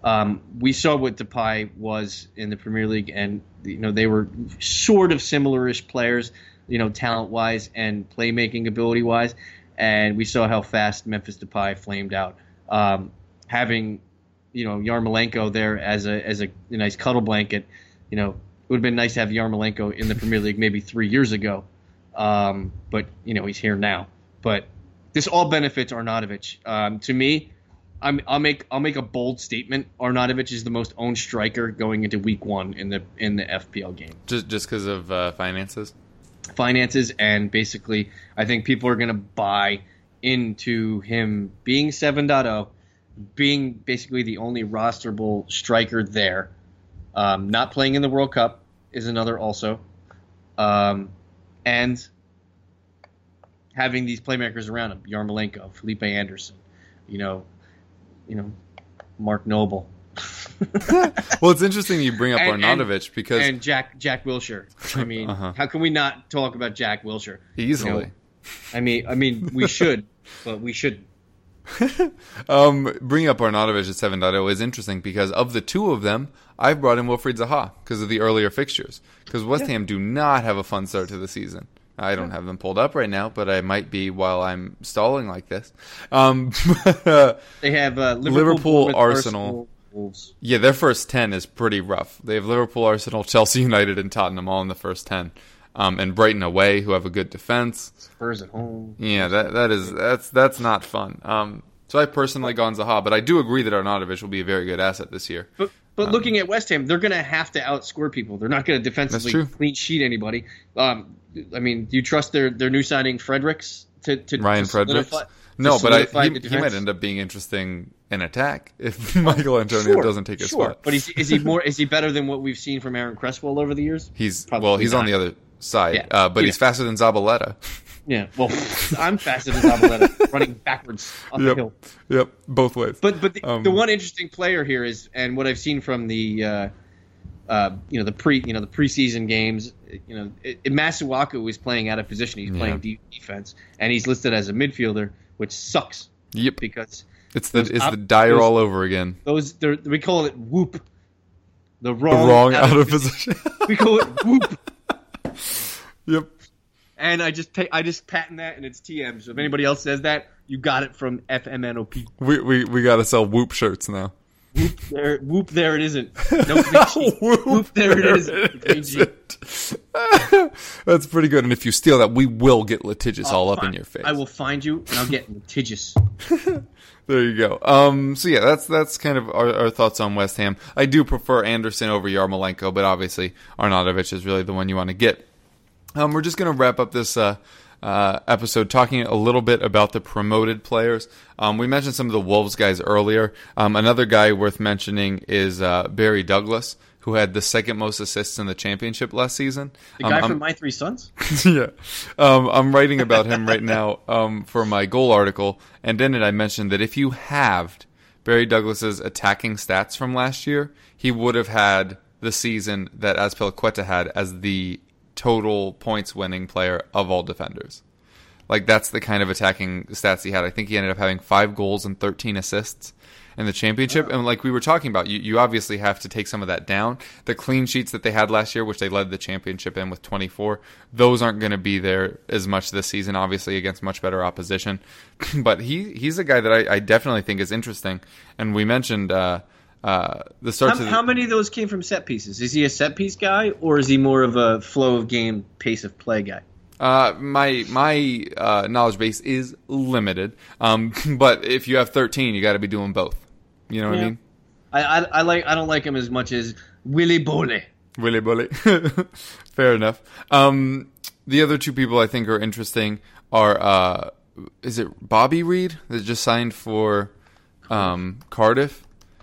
Um, we saw what Depay was in the Premier League, and you know they were sort of similar-ish players, you know, talent-wise and playmaking ability-wise, and we saw how fast Memphis Depay flamed out. Um, having, you know, Yarmolenko there as a as a, a nice cuddle blanket, you know, it would have been nice to have Yarmolenko in the Premier League maybe three years ago. Um, but you know, he's here now. But this all benefits Arnautovic. Um, to me, i will make I'll make a bold statement. Arnautovic is the most owned striker going into Week One in the in the FPL game. Just just because of uh, finances. Finances and basically, I think people are going to buy into him being 7.0 being basically the only rosterable striker there. Um, not playing in the World Cup is another also. Um, and having these playmakers around him, Yarmolenko, Felipe Anderson, you know, you know, Mark Noble. well, it's interesting you bring up and, Arnautovic and, because and Jack Jack Wilshere. I mean, uh-huh. how can we not talk about Jack Wilshere? Easily. You know, I mean, I mean, we should, but we shouldn't. um, bringing up Arnautovic at 7.0 is interesting because of the two of them, I've brought in Wilfried Zaha because of the earlier fixtures. Because West yeah. Ham do not have a fun start to the season. I don't have them pulled up right now, but I might be while I'm stalling like this. Um, they have uh, Liverpool, Liverpool Arsenal. Arsenal yeah, their first 10 is pretty rough. They have Liverpool, Arsenal, Chelsea United, and Tottenham all in the first 10 um, and Brighton away, who have a good defense. Spurs at home. Yeah, that that is that's that's not fun. Um, so I personally gone Zaha, but I do agree that Arnautovic will be a very good asset this year. But but um, looking at West Ham, they're going to have to outscore people. They're not going to defensively clean sheet anybody. Um, I mean, do you trust their their new signing Fredericks to, to Ryan to Fredericks? No, but I, he, he, might end up being interesting in attack if Michael Antonio sure, doesn't take his sure. spot. But is, is he more? Is he better than what we've seen from Aaron Cresswell over the years? He's Probably well, he's not. on the other side, yeah. uh, but yeah. he's faster than Zabaleta. Yeah, well, I'm faster than Zabaleta, running backwards up yep. the hill. Yep, both ways. But but the, um, the, one interesting player here is, and what I've seen from the, uh, uh, you know, the pre, you know, the preseason games, you know, it, it Masuaku is playing out of position. He's playing yeah. defense, and he's listed as a midfielder, which sucks. Yep. Because it's the it's op- the dire all over again. Those we call it whoop. The wrong, the wrong out, out of position. we call it whoop. Yep. And I just pay, I just patent that, and it's TM. So if anybody else says that, you got it from FMNOP. We we we got to sell Whoop shirts now. Whoop there, whoop there it isn't. No whoop, whoop there it is. It That's pretty good. And if you steal that, we will get litigious all up in your face. I will find you, and I'll get litigious. there you go. Um, so yeah, that's that's kind of our, our, thoughts on West Ham. I do prefer Anderson over Yarmolenko, but obviously Arnautovic is really the one you want to get. Um, we're just going to wrap up this uh, uh, episode talking a little bit about the promoted players. Um, we mentioned some of the Wolves guys earlier. Um, another guy worth mentioning is uh, Barry Douglas, who had the second most assists in the championship last season. The Um, guy I'm- from My Three Sons. yeah. Um, I'm writing about him right now um, for my goal article, and in it I mentioned that if you halved Barry Douglas's attacking stats from last year, he would have had the season that Azpilicueta had as the total points winning player of all defenders. Like that's the kind of attacking stats he had. I think he ended up having five goals and 13 assists in the championship. And like we were talking about, you, you obviously have to take some of that down. The clean sheets that they had last year, which they led the championship in with 24, those aren't going to be there as much this season, obviously against much better opposition. but he he's a guy that I, I definitely think is interesting. And we mentioned uh, uh, the start How, the, how many of those came from set pieces? Is he a set piece guy, or is he more of a flow of game, pace of play guy? Uh, my my uh, knowledge base is limited. Um, but if you have 13, you got to be doing both. You know what I mean? I, I, I like I don't like him as much as Willy Boly. Willy bully. Fair enough. Um, the other two people I think are interesting are uh, is it Bobby Reid that just signed for um, Cardiff?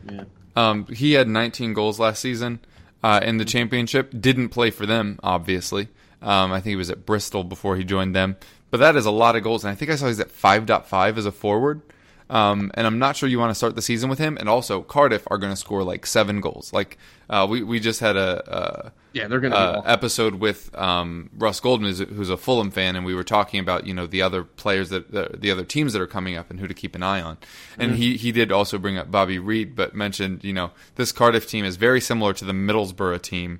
Yeah. Um, he had 19 goals last season uh, in the championship. Didn't play for them, obviously. Um, I think he was at Bristol before he joined them. But that is a lot of goals, and I think I saw he's at 5.5 as a forward. Um, and I'm not sure you want to start the season with him. And also, Cardiff are going to score like seven goals. Like uh, we we just had a, a Yeah, they're gonna uh, episode with um, Russ Goldman, who's, who's a Fulham fan, and we were talking about you know the other players that the, the other teams that are coming up and who to keep an eye on. And Mm-hmm. he he did also bring up Bobby Reid, but mentioned you know this Cardiff team is very similar to the Middlesbrough team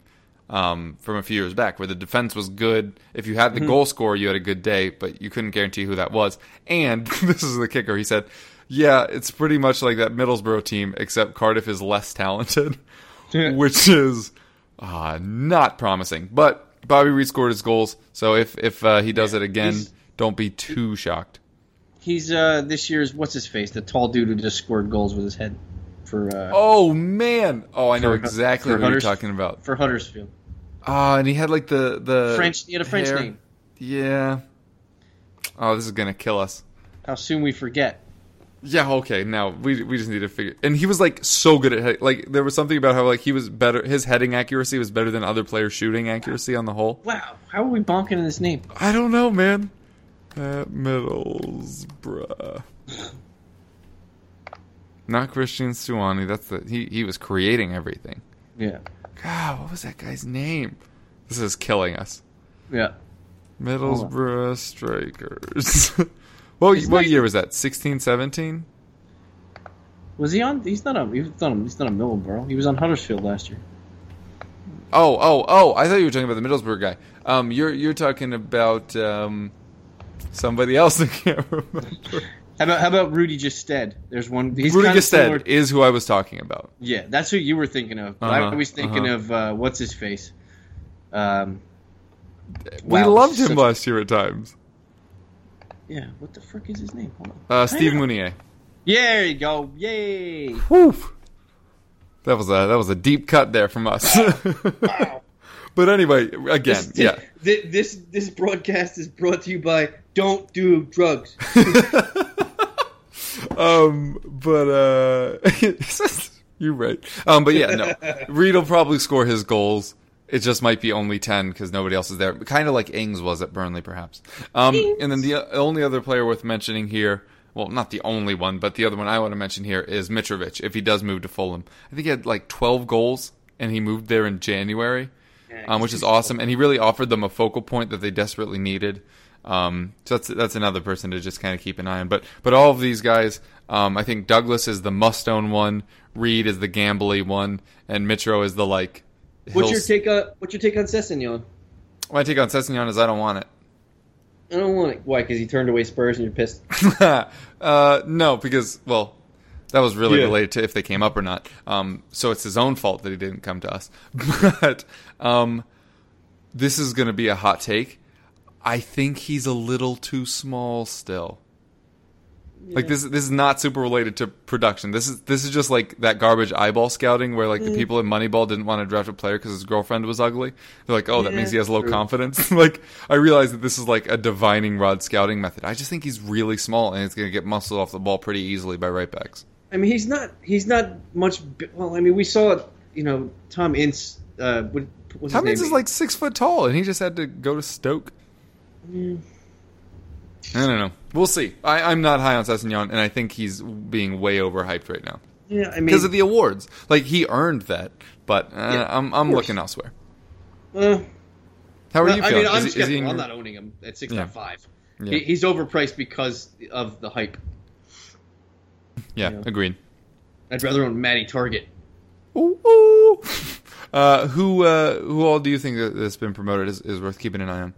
um, from a few years back, where the defense was good. If you had the Mm-hmm. goal scorer, you had a good day, but you couldn't guarantee who that was. And this is the kicker. He said, "Yeah, it's pretty much like that Middlesbrough team, except Cardiff is less talented." which is uh, not promising. But Bobby Reid scored his goals, so if if uh, he does it again, don't be too shocked. He's uh this year's what's his face, the tall dude who just scored goals with his head for uh Oh man! Oh, I know For- exactly for what you're talking about. for Huddersfield. Ah, and he had like the the French he had a French hair. name. Yeah. Oh, this is gonna kill us. How soon we forget. Yeah, okay. Now we we just need to figure. And he was like so good at head- like there was something about how like he was better. His heading accuracy was better than other players' shooting accuracy on the whole. Wow, how are we bonking in this name? I don't know, man. At Middlesbrough. Not Cristhian Stuani. That's the he. He was creating everything. Yeah. God, what was that guy's name? This is killing us. Yeah. Middlesbrough Strikers. what Isn't what that- year was that? 16, 17? Was he on he's not on he's not on he's not on Middleborough. He was on Huddersfield last year. Oh, oh, oh! I thought you were talking about the Middlesbrough guy. Um, you're you're talking about um, somebody else. I can't remember. How about how about Rudy Gestede? There's one he's Rudy Gestede is who I was talking about. Yeah, that's who you were thinking of. Uh-huh, I was thinking uh-huh. of uh, what's his face. Um, we wow, loved him such- last year at times. Yeah, what the frick is his name? Hold on. Uh, Steve I. Mounié. Yeah, there you go. Yay! Whew. That was a that was a deep cut there from us. wow. but anyway, again, This, yeah. thi- This this broadcast is brought to you by Don't Do Drugs. Um, but uh, you're right. Um, but yeah, no. Reid will probably score his goals. It just might be only ten because nobody else is there. Kind of like Ings was at Burnley, perhaps. Um, and then the only other player worth mentioning here. Well, not the only one, but the other one I want to mention here is Mitrovic. If he does move to Fulham, I think he had like 12 goals, and he moved there in January, um, which is awesome. And he really offered them a focal point that they desperately needed. Um, so that's that's another person to just kind of keep an eye on. But but all of these guys, um, I think Douglas is the must own one, Reid is the gambly one, and Mitro is the like. What's your take on What's your take on Sessegnon? My take on Sessegnon is I don't want it. I don't want it. Why? Because he turned away Spurs and you're pissed. uh, no, because well, that was really Yeah. related to if they came up or not. Um, so it's his own fault that he didn't come to us. But um, this is going to be a hot take. I think he's a little too small still. Like this, this is not super related to production. This is this is just like that garbage eyeball scouting where like Mm. the people in Moneyball didn't want to draft a player because his girlfriend was ugly. They're like, oh, that Yeah, means he has low true. confidence. like I realize that this is like a divining rod scouting method. I just think he's really small and he's going to get muscled off the ball pretty easily by right backs. I mean, he's not. He's not much. Well, I mean, we saw you know Tom Ince. Uh, what, what's Tom his Ince name? is like six foot tall, and he just had to go to Stoke. I don't know. We'll see. I, I'm not high on Sessegnon, and I think he's being way overhyped right now yeah, I mean, because of the awards. Like he earned that, but uh, Yeah, I'm I'm looking elsewhere. uh, How are well, you I feeling? mean, I'm Is is I'm not owning him at six Yeah. five. Yeah. He, he's overpriced because of the hype. yeah, agreed. I'd rather own Matty Targett. Ooh, ooh. Uh, who uh, who all do you think that- that's been promoted is, is worth keeping an eye on?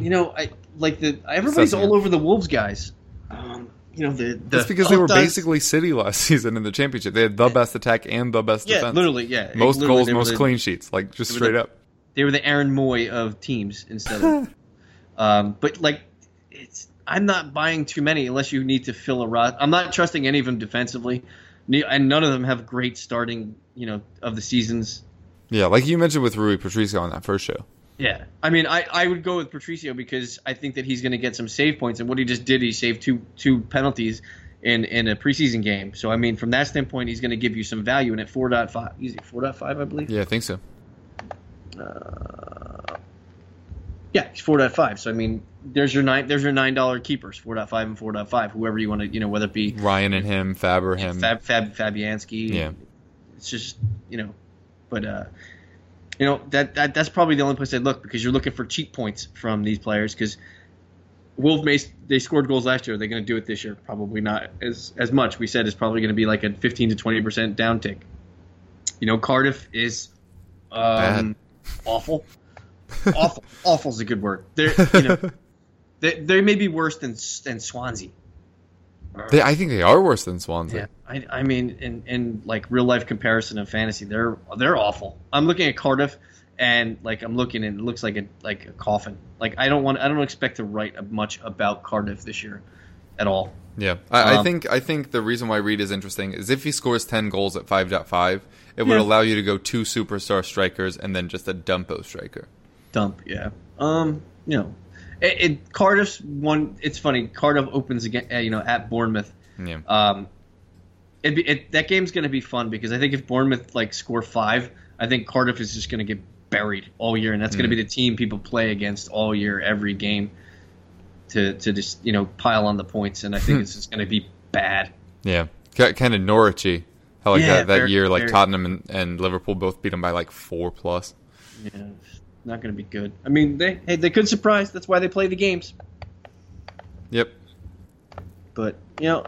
You know, I like the everybody's all over the Wolves guys. Um, you know the, the That's because they were Hunt does- basically City last season in the championship. They had the best attack and the best yeah, defense. literally yeah. most Literally, goals, most the- clean sheets, like just straight the- up. They were the Aaron Mooy of teams instead of. um, but like, it's I'm not buying too many unless you need to fill a rot. I'm not trusting any of them defensively, and none of them have great starting. You know, of the seasons. Yeah, like you mentioned with Rui Patricio on that first show. Yeah, I mean, I, I would go with Patricio because I think that he's going to get some save points, and what he just did, he saved two two penalties in in a preseason game. So I mean, from that standpoint, he's going to give you some value. And at four point five, easy four point five, I believe. Yeah, I think so. Uh, Yeah, he's four point five. So I mean, there's your nine there's your nine dollar keepers, four point five and four point five. Whoever you want to, you know, whether it be Ryan and him, Fab or him. Fab, Fab Fabianski. Yeah. it's just you know, but uh, you know that, that that's probably the only place I'd look because you're looking for cheap points from these players because Wolf Mace they scored goals last year. Are They're going to do it this year. Probably not as as much. We said it's probably going to be like a 15 to 20 percent downtick. You know, Cardiff is um, awful. awful. Awful is a good word. They're you know they they may be worse than than Swansea. They, I think they are worse than Swansea. Yeah, I, I mean, in, in like real life comparison of fantasy, they're they're awful. I'm looking at Cardiff, and like I'm looking, and it looks like a like a coffin. Like I don't want, I don't expect to write much about Cardiff this year, at all. Yeah, I, I Um, think I think the reason why Reid is interesting is if he scores ten goals at five point five, it would Yeah. allow you to go two superstar strikers and then just a dumpo striker. Dump, yeah. Um, you know, it, it Cardiff's one. It's funny. Cardiff opens again, uh, you know, at Bournemouth. Yeah, Um, it, it that game's going to be fun because I think if Bournemouth like score five, I think Cardiff is just going to get buried all year, and that's going to be the team people play against all year, every game, to to just you know pile on the points, and I think it's just going to be bad. yeah, kind of Norwichy. How like Yeah, that, that very- year, like very- Tottenham and, and Liverpool both beat them by like four plus. Yeah, not going to be good. I mean, they hey, they could surprise. That's why they play the games. Yep. But you know,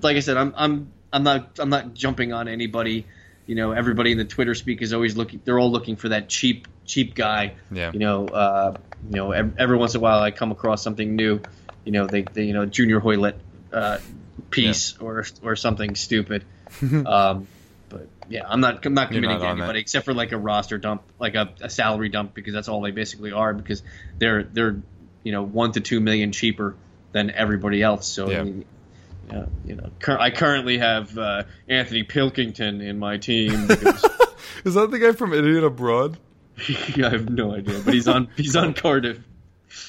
like I said, I'm I'm I'm not I'm not jumping on anybody. You know, everybody in the Twitter speak is always looking. They're all looking for that cheap cheap guy. Yeah. You know, uh, you know, every, every once in a while I come across something new. You know, they, they you know Junior Hoilett uh, piece or or something stupid. um, but yeah, I'm not I'm not committing not to on that. anybody except for like a roster dump, like a, a salary dump, because that's all they basically are. Because they're they're you know one to two million cheaper than everybody else. So Yeah. I mean, yeah, you know, cur- I currently have uh, Anthony Pilkington in my team. Because Is that the guy from Idiot Abroad? I have no idea, but he's on he's on Cardiff,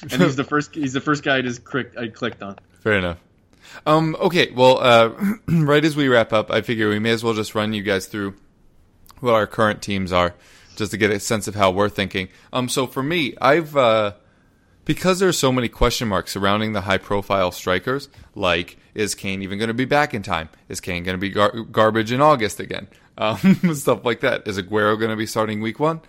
and he's the first he's the first guy I just clicked I clicked on. Fair enough. Um, okay, well, uh, right as we wrap up, I figure we may as well just run you guys through what our current teams are, just to get a sense of how we're thinking. Um, so for me, I've uh, because there's so many question marks surrounding the high-profile strikers, like is Kane even going to be back in time? Is Kane going to be gar- garbage in August again? Um, stuff like that. Is Aguero going to be starting week one,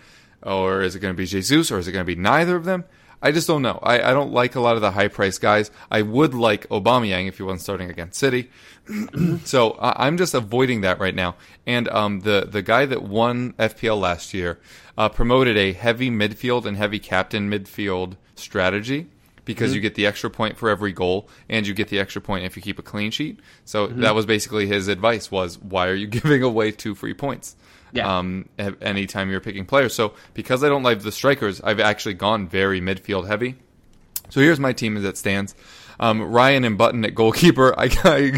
or is it going to be Jesus, or is it going to be neither of them? I just don't know. I, I don't like a lot of the high price guys. I would like Aubameyang if he wasn't starting against City. so I I'm just avoiding that right now. And um, the the guy that won FPL last year uh, promoted a heavy midfield and heavy captain midfield strategy because you get the extra point for every goal and you get the extra point if you keep a clean sheet. So that was basically his advice was why are you giving away two free points? Yeah. Um, anytime you're picking players. So because I don't like the strikers, I've actually gone very midfield heavy. So here's my team as it stands. Um, Ryan and Button at goalkeeper. I,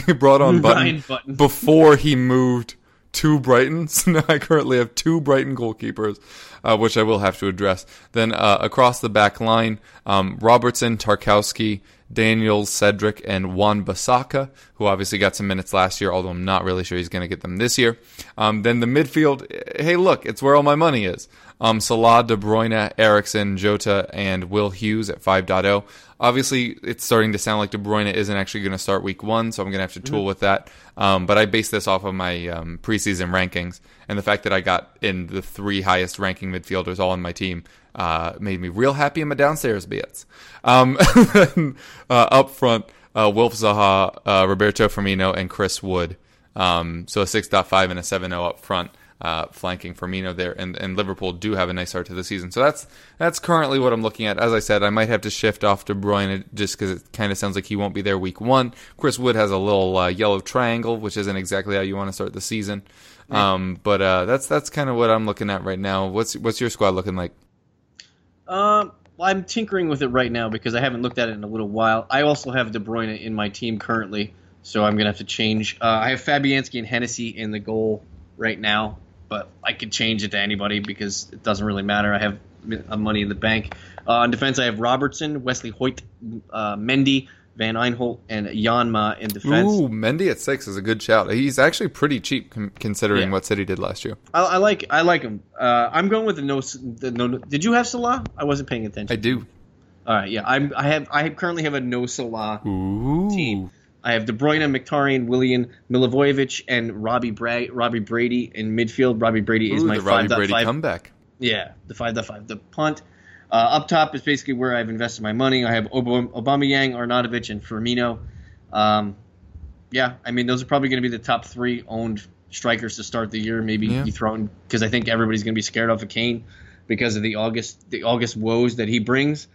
I brought on Button, Button. before he moved to Brighton. So now I currently have two Brighton goalkeepers, uh, which I will have to address. Then uh, across the back line, um, Robertson, Tarkowski, Daniels, Cedric, and Wan-Bissaka, who obviously got some minutes last year, although I'm not really sure he's going to get them this year. Um, then the midfield, hey, look, it's where all my money is. Um, Salah, De Bruyne, Eriksen, Jota, and Will Hughes at 5.0. Obviously, it's starting to sound like De Bruyne isn't actually going to start week one, so I'm going to have to tool with that. Um, but I base this off of my um, preseason rankings, and the fact that I got in the three highest ranking midfielders all on my team uh, made me real happy in my downstairs bits. Um, uh, up front, uh, Wilf Zaha, uh, Roberto Firmino, and Chris Wood. Um, so a 6.5 and a 7.0 up front uh, flanking Firmino there, and, and Liverpool do have a nice start to the season. So that's that's currently what I'm looking at. As I said, I might have to shift off De Bruyne just because it kind of sounds like he won't be there week one. Chris Wood has a little uh, yellow triangle, which isn't exactly how you want to start the season. Um, but uh, that's that's kind of what I'm looking at right now. What's what's your squad looking like? Um, I'm tinkering with it right now because I haven't looked at it in a little while. I also have De Bruyne in my team currently, so I'm gonna have to change. Uh, I have Fabianski and Hennessy in the goal right now but I could change it to anybody because it doesn't really matter. I have money in the bank. Uh, on defense, I have Robertson, Wesley Hoedt, uh, Mendy, Van Aanholt, and Janmaat in defense. Ooh, Mendy at six is a good shout. He's actually pretty cheap com- considering Yeah. what City did last year. I, I like I like him. Uh, I'm going with the no, the no. Did you have Salah? I wasn't paying attention. I do. All right, yeah. I'm I have I currently have a no Salah Ooh. team. I have De Bruyne, Mkhitaryan, Willian, Milivojevic, and Robbie Bra- Robbie Brady in midfield. Robbie Brady is Ooh, my the Robbie Brady five comeback. Yeah, the five the five. The punt. Uh, up top is basically where I've invested my money. I have Ob- Yang, Arnautovic, and Firmino. Um, yeah, I mean those are probably going to be the top three owned strikers to start the year. Maybe Yeah. you throw in because I think everybody's going to be scared off of Kane because of the August the August woes that he brings.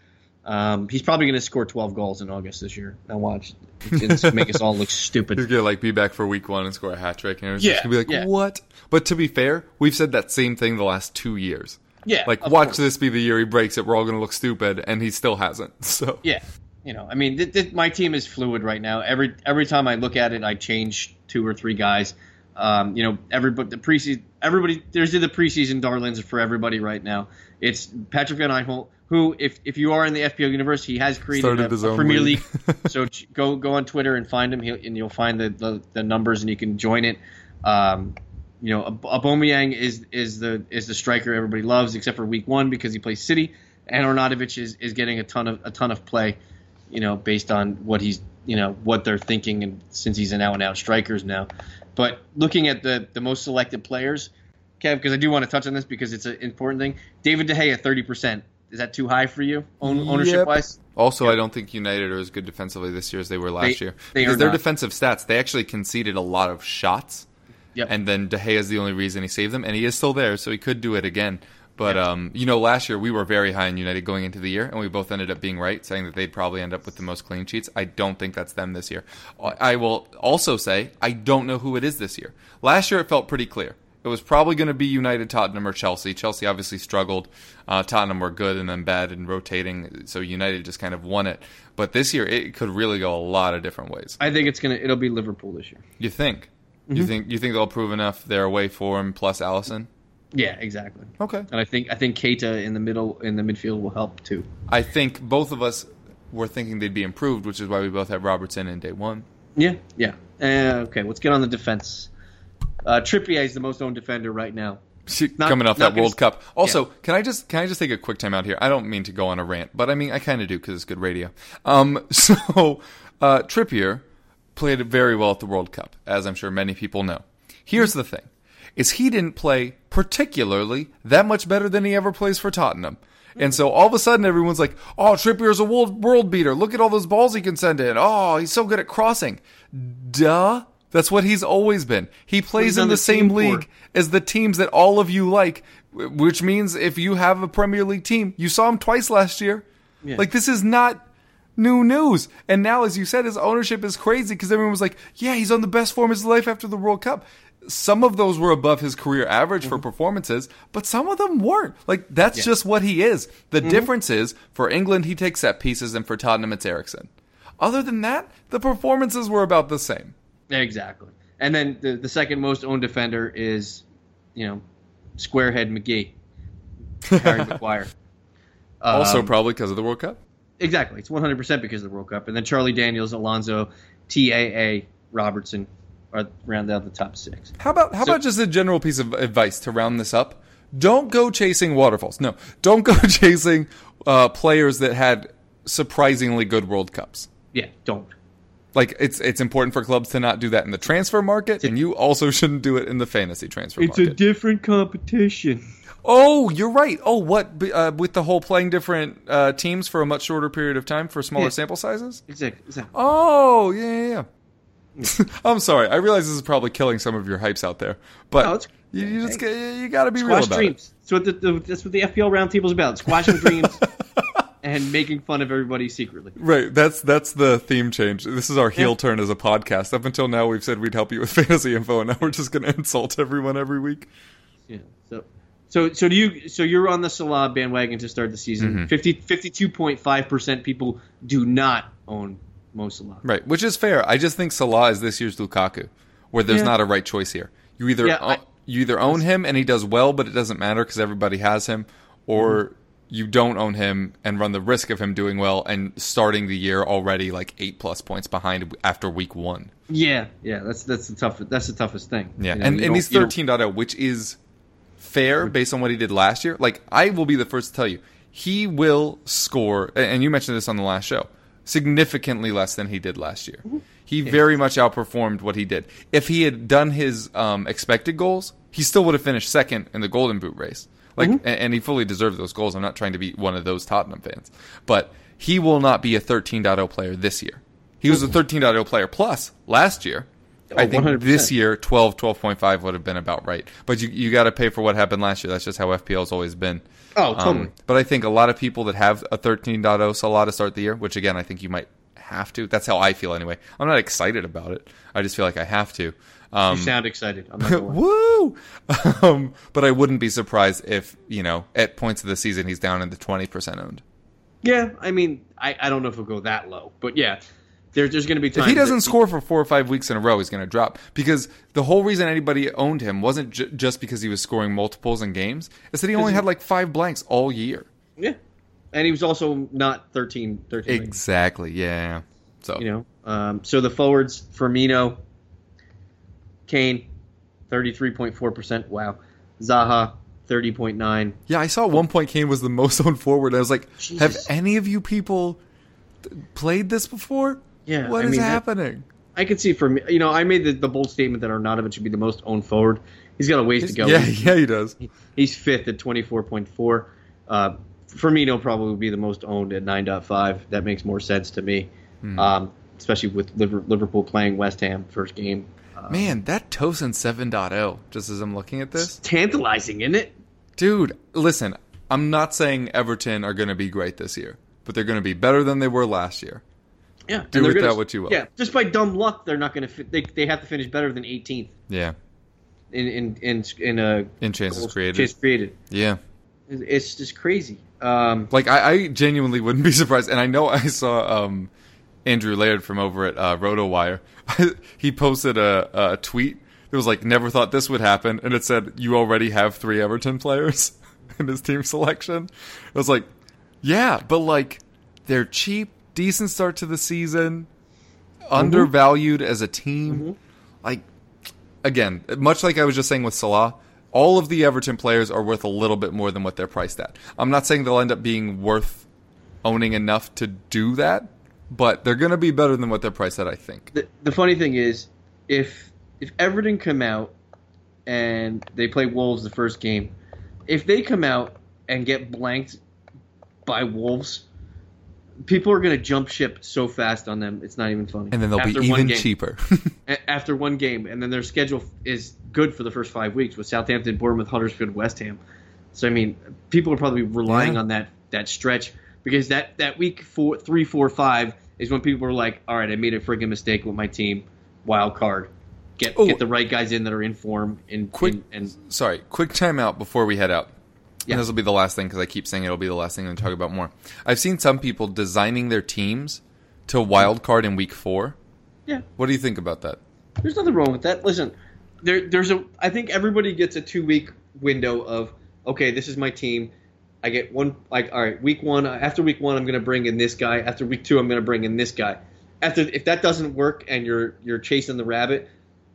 Um, he's probably going to score 12 goals in August this year. Now watch, it's make us all look stupid. He's stupid. gonna like be back for week one and score a hat trick, and it's Yeah, just gonna be like, yeah. what? But to be fair, we've said that same thing the last two years. Yeah, Like, watch course. this be the year he breaks it. We're all gonna look stupid, and he still hasn't. So Yeah, you know, I mean, th- th- my team is fluid right now. Every every time I look at it, I change two or three guys. Um, you know, everybody the preseason, everybody there's the preseason darlings for everybody right now. It's Patrick Van Aanholt, who, if if you are in the FPL universe, he has created a, a Premier league. League. so ch- go go on Twitter and find him, He'll, and you'll find the, the the numbers, and you can join it. Um, you know, Ab- Aubameyang is is the is the striker everybody loves, except for Week One because he plays City, and Arnautovic is, is getting a ton of a ton of play, you know, based on what he's you know what they're thinking, and since he's an out and out strikers now. But looking at the the most selected players, Kev, because I do want to touch on this because it's an important thing. David De Gea, thirty percent. Is that too high for you, own, ownership Yep. wise? Also, I don't think United are as good defensively this year as they were last They- year. they because are their not. defensive stats, they actually conceded a lot of shots. Yep. And then De Gea is the only reason he saved them, and he is still there, so he could do it again. But um, you know, last year we were very high in United going into the year, and we both ended up being right, saying that they'd probably end up with the most clean sheets. I don't think that's them this year. I I will also say I don't know who it is this year. Last year it felt pretty clear. It was probably going to be United, Tottenham, or Chelsea. Chelsea obviously struggled. Uh, Tottenham were good and then bad and rotating, so United just kind of won it. But this year it could really go a lot of different ways. I think it's gonna it'll be Liverpool this year. You think? Mm-hmm. You think? You think they'll prove enough their away form plus Alisson? Yeah, exactly. Okay. And I think I think Keita in the middle in the midfield will help too. I think both of us were thinking they'd be improved, which is why we both have Robertson in day one. Yeah, yeah. Uh, okay, let's get on the defense. Uh, Trippier is the most owned defender right now. Not- Coming off that World Cup. Also, Yeah. can I just can I just take a quick time out here? I don't mean to go on a rant, but I mean I kind of do because it's good radio. Um, so uh, Trippier played very well at the World Cup, as I'm sure many people know. Here's the thing: is he didn't play particularly that much better than he ever plays for Tottenham. And so all of a sudden everyone's like, "Oh, Trippier's a world world beater. Look at all those balls he can send in. Oh, he's so good at crossing." Duh. That's what he's always been. He plays in the, the same team for. league as the teams that all of you like, which means if you have a Premier League team, you saw him twice last year. Like this is not new news. And now, as you said, his ownership is crazy because everyone was like, "Yeah, he's on the best form of his life after the World Cup." Some of those were above his career average for performances, but some of them weren't. Like that's just what he is. The difference is for England, he takes set pieces, and for Tottenham, it's Eriksen. Other than that, the performances were about the same. Exactly. And then the, the second most owned defender is, you know, Squarehead McGee, Harry Maguire. also, Um, probably because of the World Cup. Exactly. It's 100 percent because of the World Cup, and then Charlie Daniels, Alonso, TAA, Robertson are round out the top six. How about how So- about just a general piece of advice to round this up? Don't go chasing waterfalls. No, don't go chasing uh, players that had surprisingly good World Cups. Yeah, don't. Like it's it's important for clubs to not do that in the transfer market, and you also shouldn't do it in the fantasy transfer It's market. A different competition. Oh, you're right. Oh, what uh, with the whole playing different uh, teams for a much shorter period of time for smaller Yeah. sample sizes? Exactly. exactly. Oh, yeah, yeah. yeah. I'm sorry. I realize this is probably killing some of your hypes out there, but No, you, you just you got to be real Squash about dreams. That's what the, the that's what the FPL roundtable is about. Squashing dreams and making fun of everybody secretly. Right. That's that's the theme change. This is our heel turn as a podcast. Up until now, we've said we'd help you with fantasy info, and now we're just going to insult everyone every week. Yeah. So so so do you so you're on the Salah bandwagon to start the season. Mm-hmm. 52.5 percent people do not own Mo Salah. Right, which is fair. I just think Salah is this year's Lukaku, where there's Yeah. not a right choice here. You either Yeah, I- you either own him and he does well, but it doesn't matter because everybody has him, or Mm-hmm. you don't own him and run the risk of him doing well and starting the year already like eight plus points behind after week one. Yeah, yeah, that's that's the tough that's the toughest thing. Yeah, You know, and, and he's you don't- 13.0, which is fair based on what he did last year. Like, I will be the first to tell you, he will score, and you mentioned this on the last show, significantly less than he did last year. He very much outperformed what he did. If he had done his um, expected goals, he still would have finished second in the Golden Boot race. Like, Mm-hmm. and he fully deserved those goals. I'm not trying to be one of those Tottenham fans, but he will not be a 13.0 player this year. He was a 13.0 player plus last year. I Oh, think 100%. this year 12 12.5 would have been about right. But you you got to pay for what happened last year. That's just how FPL's always been. Oh, totally. Um, but I think a lot of people that have a 13.0 Salah to start the year which again I think you might have to. That's how I feel anyway. I'm not excited about it. I just feel like I have to. Um, you sound excited. I'm not woo! Um, but I wouldn't be surprised if you know at points of the season he's down in the 20% owned. Yeah, I mean, I, I don't know if it'll go that low, but yeah, there, there's going to be If he doesn't score for four or five weeks in a row, he's going to drop. Because the whole reason anybody owned him wasn't j- just because he was scoring multiples in games. It's that he only had like five blanks all year. Yeah, and he was also not 13, 13 Exactly. Yeah. So You know, um, so the forwards: Firmino, Kane, thirty-three point four percent. Wow, Zaha, thirty point nine. yeah, I saw at one point Kane was the most owned forward. I was like, have any of you people played this before? Yeah, What I is mean, that- happening? I can see from you know I made the, the bold statement that Arnautovic should be the most owned forward. He's got a ways to go. yeah, He's- yeah, he does. He's fifth at 24.4. For me, Uh, Firmino probably would be the most owned at 9.5. That makes more sense to me, Hmm. um, especially with Liverpool playing West Ham first game. Man, that Tosun 7.0, just as I'm looking at this. Tantalizing, isn't it? Dude, listen, I'm not saying Everton are going to be great this year, but they're going to be better than they were last year. Yeah. Do with gonna- that what you will. Yeah, just by dumb luck, they're not going to. Fi- they they have to finish better than 18th Yeah. in in in in a In chances goals- created. Chances created. Yeah. It's- It's just crazy. Um, Like I, I genuinely wouldn't be surprised, and I know I saw um, Andrew Laird from over at uh, RotoWire. he posted a, a tweet that was like, "Never thought this would happen," and it said, "You already have three Everton players in his team selection." I was like, "Yeah, but like they're cheap, decent start to the season, mm-hmm. undervalued as a team. Mm-hmm. Like again, much like I was just saying with Salah." All of the Everton players are worth a little bit more than what they're priced at. I'm not saying they'll end up being worth owning enough to do that, but they're going to be better than what they're priced at, I think. the, the funny thing is, if if Everton come out and they play Wolves the first game, if they come out and get blanked by Wolves, people are going to jump ship so fast on them. It's not even funny. And then they'll After be even game. cheaper. After one game, and then their schedule is good for the first five weeks with Southampton, Bournemouth, Huddersfield, West Ham. So I mean, people are probably relying Yeah. on that that stretch because that that week four, three, four, five is when people are like, all right, I made a friggin' mistake with my team, wild card, get Oh. get the right guys in that are in form and quick, and sorry, quick timeout before we head out. Yeah. And this will be the last thing because I keep saying it'll be the last thing to talk about more. I've seen some people designing their teams to wild card in week four. yeah, What do you think about that? There's nothing wrong with that. Listen, there, there's a. I think everybody gets a two week window of okay, this is my team. I get one like all right, week one uh, after week one I'm going to bring in this guy. After week two I'm going to bring in this guy. After if that doesn't work and you're you're chasing the rabbit,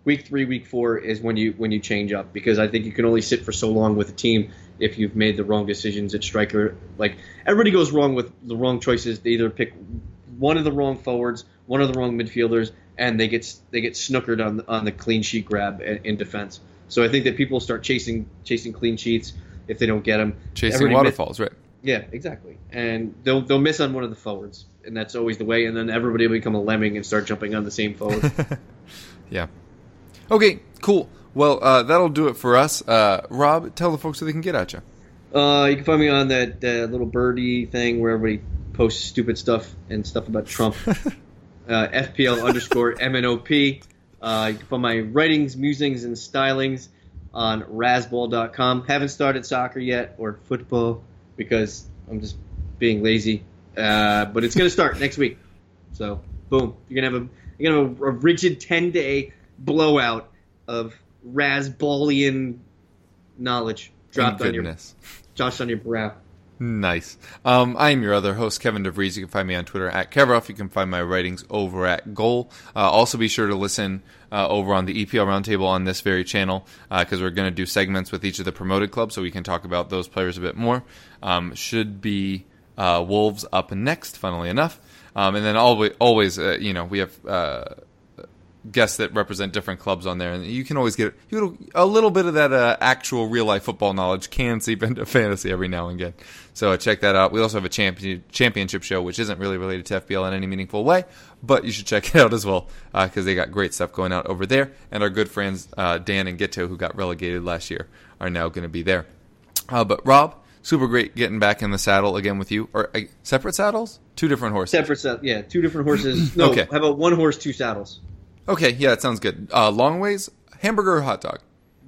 week three, week four is when you when you change up because I think you can only sit for so long with a team if you've made the wrong decisions at striker. Like everybody goes wrong with the wrong choices. They either pick one of the wrong forwards, one of the wrong midfielders, and they get they get snookered on on the clean sheet grab in, in defense. So I think that people start chasing chasing clean sheets if they don't get them. Chasing Everybody waterfalls, right? yeah, exactly. And they'll they'll miss on one of the forwards, and that's always the way. And then everybody will become a lemming and start jumping on the same forward. Yeah. Okay, cool. Well, uh, that'll do it for us. Uh, Rob, tell the folks so they can get at you. uh, you can find me on that uh, little birdie thing where everybody posts stupid stuff and stuff about Trump. uh, FPL underscore MNOP. Uh, you can find my writings, musings, and stylings on razzball.com. Haven't started soccer yet or football because I'm just being lazy. Uh, but it's going to start next week. So, boom. You're going to have a you're going to have a, a rigid 10 day blowout of Razzballian knowledge dropped on your. Josh on your brow. Nice. Um, I am your other host, Kevin DeVries. You can find me on Twitter at Kevroff. You can find my writings over at Goal. Uh, also, be sure to listen uh, over on the EPL Roundtable on this very channel because we're going to do segments with each of the promoted clubs so we can talk about those players a bit more. Um, should be uh, Wolves up next, funnily enough. Um, and then always, always uh, you know, we have uh, guests that represent different clubs on there, and you can always get you a little bit of that uh, actual real life football knowledge can seep into fantasy every now and again. So uh, check that out. We also have a champion, championship show, which isn't really related to FPL in any meaningful way, but you should check it out as well because they got great stuff going out over there. And our good friends uh, Dan and Gitto, who got relegated last year, are now going to be there. Uh, but Rob, super great getting back in the saddle again with you. Or uh, separate saddles, two different horses. Separate yeah, two different horses. No, Okay. how about one horse, two saddles? Okay, yeah, that sounds good. Uh, long ways, hamburger or hot dog?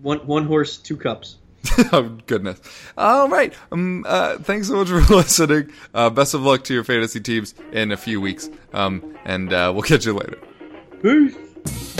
One one horse, two cups. oh goodness! All right. Um. Uh. Thanks so much for listening. Uh. Best of luck to your fantasy teams in a few weeks. Um. And uh, we'll catch you later. Peace.